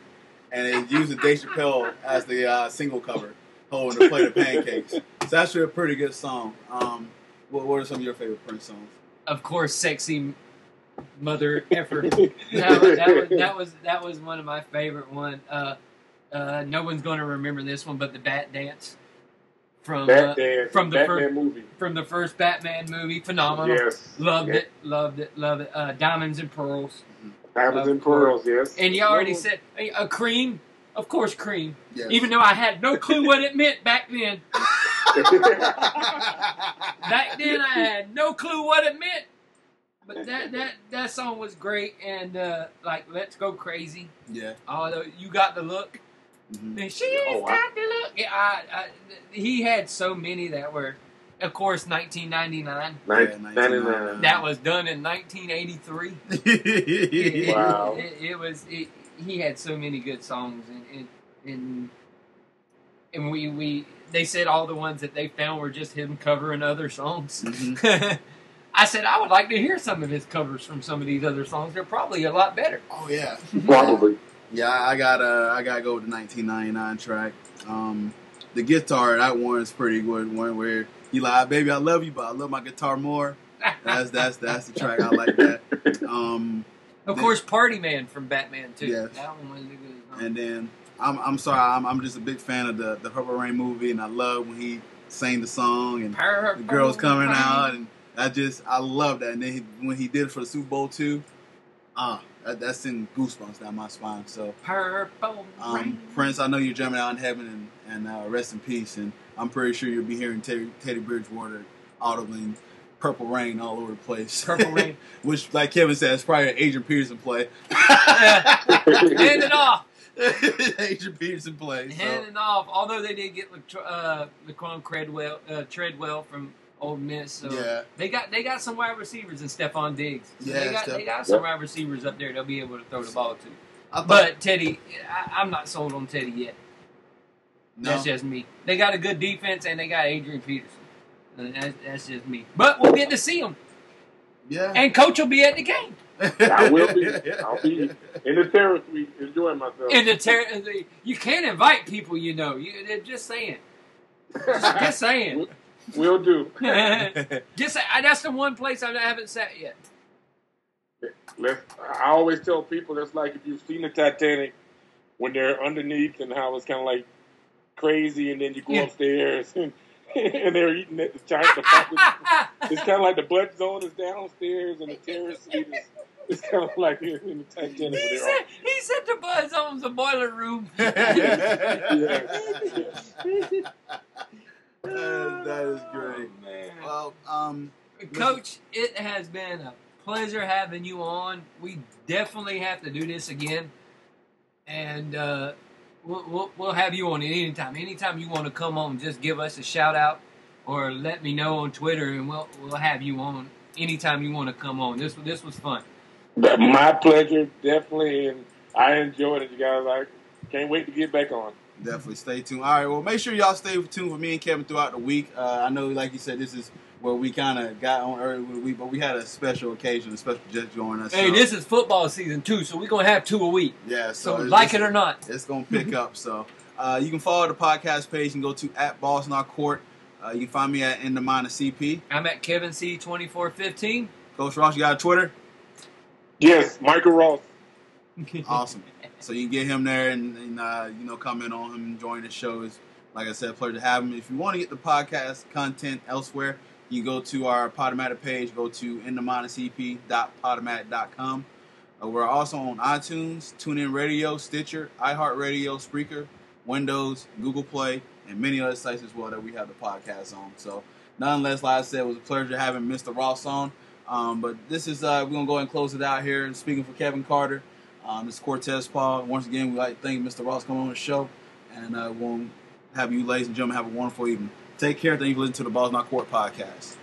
and it used Dave Chappelle as the uh, single cover, holding the plate of pancakes. So that's actually a pretty good song. Um, what, what are some of your favorite Prince songs? Of course, sexy mother effort. (laughs) that, was, that, was, that was that was one of my favorite one. Uh, Uh, no one's going to remember this one, but the Bat Dance from uh, Batman, from the Batman fir- movie. from the first Batman movie, phenomenal. Yes. Loved yes. it, loved it, loved it. Uh, Diamonds and Pearls, Diamonds and pearls. Yes. and you already No. said a, a cream, of course, cream. Yes. Even though I had no clue what it meant back then. (laughs) Back then, I had no clue what it meant. But that that that song was great, and uh, like "Let's Go Crazy." yeah. Although you got the look, Mhm. and she's Oh, wow. got the look. Yeah, I, I, he had so many that were, of course, 1999. Nin- Yeah, 99. That was done in 1983. (laughs) It- Wow. It, it, was. It, he had so many good songs, and and and, and we we they said all the ones that they found were just him covering other songs. Mhm. (laughs) I said I would like to hear some of his covers from some of these other songs. They're probably a lot better. Oh yeah. Probably. Yeah, I got uh, I gotta go with the 1999 track. Um, the guitar that one is pretty good. One where he like, baby, I love you, but I love my guitar more. That's that's that's the track I like that. (laughs) Um, of course, Party Man from Batman too. Yes. That one was a good and then I'm I'm sorry, I'm I'm just a big fan of the the Purple Rain movie, and I love when he sang the song and the girls coming out, and I just I love that. And then he, when he did it for the Super Bowl too, ah, that, that's in goosebumps down my spine. So. Purple Um, Rain. Prince, I know you're jamming out in heaven, and, and uh, rest in peace. And I'm pretty sure you'll be hearing Teddy, Teddy Bridgewater audibly "Purple Rain" all over the place. Purple Rain. (laughs) which, like Kevin said, is probably an Adrian Peterson play. Hand it off. (laughs) Adrian Peterson play. Hand So. it off. Although they did get uh, Laquon Treadwell, uh, Treadwell from Ole Miss, so Yeah. they got they got some wide receivers and Stefon Diggs. So Yeah, they got Steph- they got some Yep. wide receivers up there. They'll be able to throw the ball to. Thought, But Teddy, I, I'm not sold on Teddy yet. no, That's just me. They got a good defense and they got Adrian Peterson. And That's, that's just me. But we'll get to see him, yeah. and Coach will be at the game. I will be. I'll be in the terrace suite enjoying myself. In the, ter- the you can't invite people, you know. You they're just saying, just, just saying. Will do. (laughs) just say, that's the one place I haven't sat yet. Let's, I always tell people that's like if you've seen the Titanic when they're underneath and how it's kind of like crazy, and then you go Yeah. upstairs and, (laughs) and they're eating at the giant. The it's kind of like the butt zone is downstairs and the terrace suite is. It's kind of like in in the Titanic. he where they're said he said the buzz zone's the boiler room. (laughs) (laughs) Uh, that is great. Oh, man. Well, um, Coach, it has been a pleasure having you on. We definitely have to do this again, and uh, we'll, we'll we'll have you on at any time. Anytime you want to come on, just give us a shout out or let me know on Twitter, and we'll we'll have you on anytime you want to come on. This this was fun. My pleasure, definitely, and I enjoyed it, you guys. I can't wait to get back on. Definitely stay tuned. All right, well, make sure y'all stay tuned for me and Kevin throughout the week. Uh, I know, like you said, this is where we kind of got on early with the week, but we had a special occasion, a special just joining us. Hey, so, this is football season too, so we're gonna have two a week. yeah, So, so, like it or not, it's gonna (laughs) pick up. So uh, you can follow the podcast page and go to at Balls In Our Court. Uh, you can find me at In the Mind of CP. I'm at Kevin C twenty four fifteen. Coach Ross, you got a Twitter? Yes, Micah Ross. (laughs) (laughs) Awesome. So you can get him there and, and uh, you know comment on him, and join the show. Is like I said, a pleasure to have him. If you want to get the podcast content elsewhere, you go to our Podomatic page. Go to inthemindofcp.podomatic.com. Uh, we're also on iTunes, TuneIn Radio, Stitcher, iHeartRadio, Spreaker, Windows, Google Play, and many other sites as well that we have the podcast on. So nonetheless, like I said, it was a pleasure having Mr. Ross on. Um, but this is uh, we're gonna go ahead and close it out here. Speaking for Kevin Carter, um, this is Cortez Paul. Once again, we'd like to thank Mr. Ross coming on the show, and uh, we'll have you, ladies and gentlemen, have a wonderful evening. Take care. Thank you for listening to the Balls In Our Court podcast.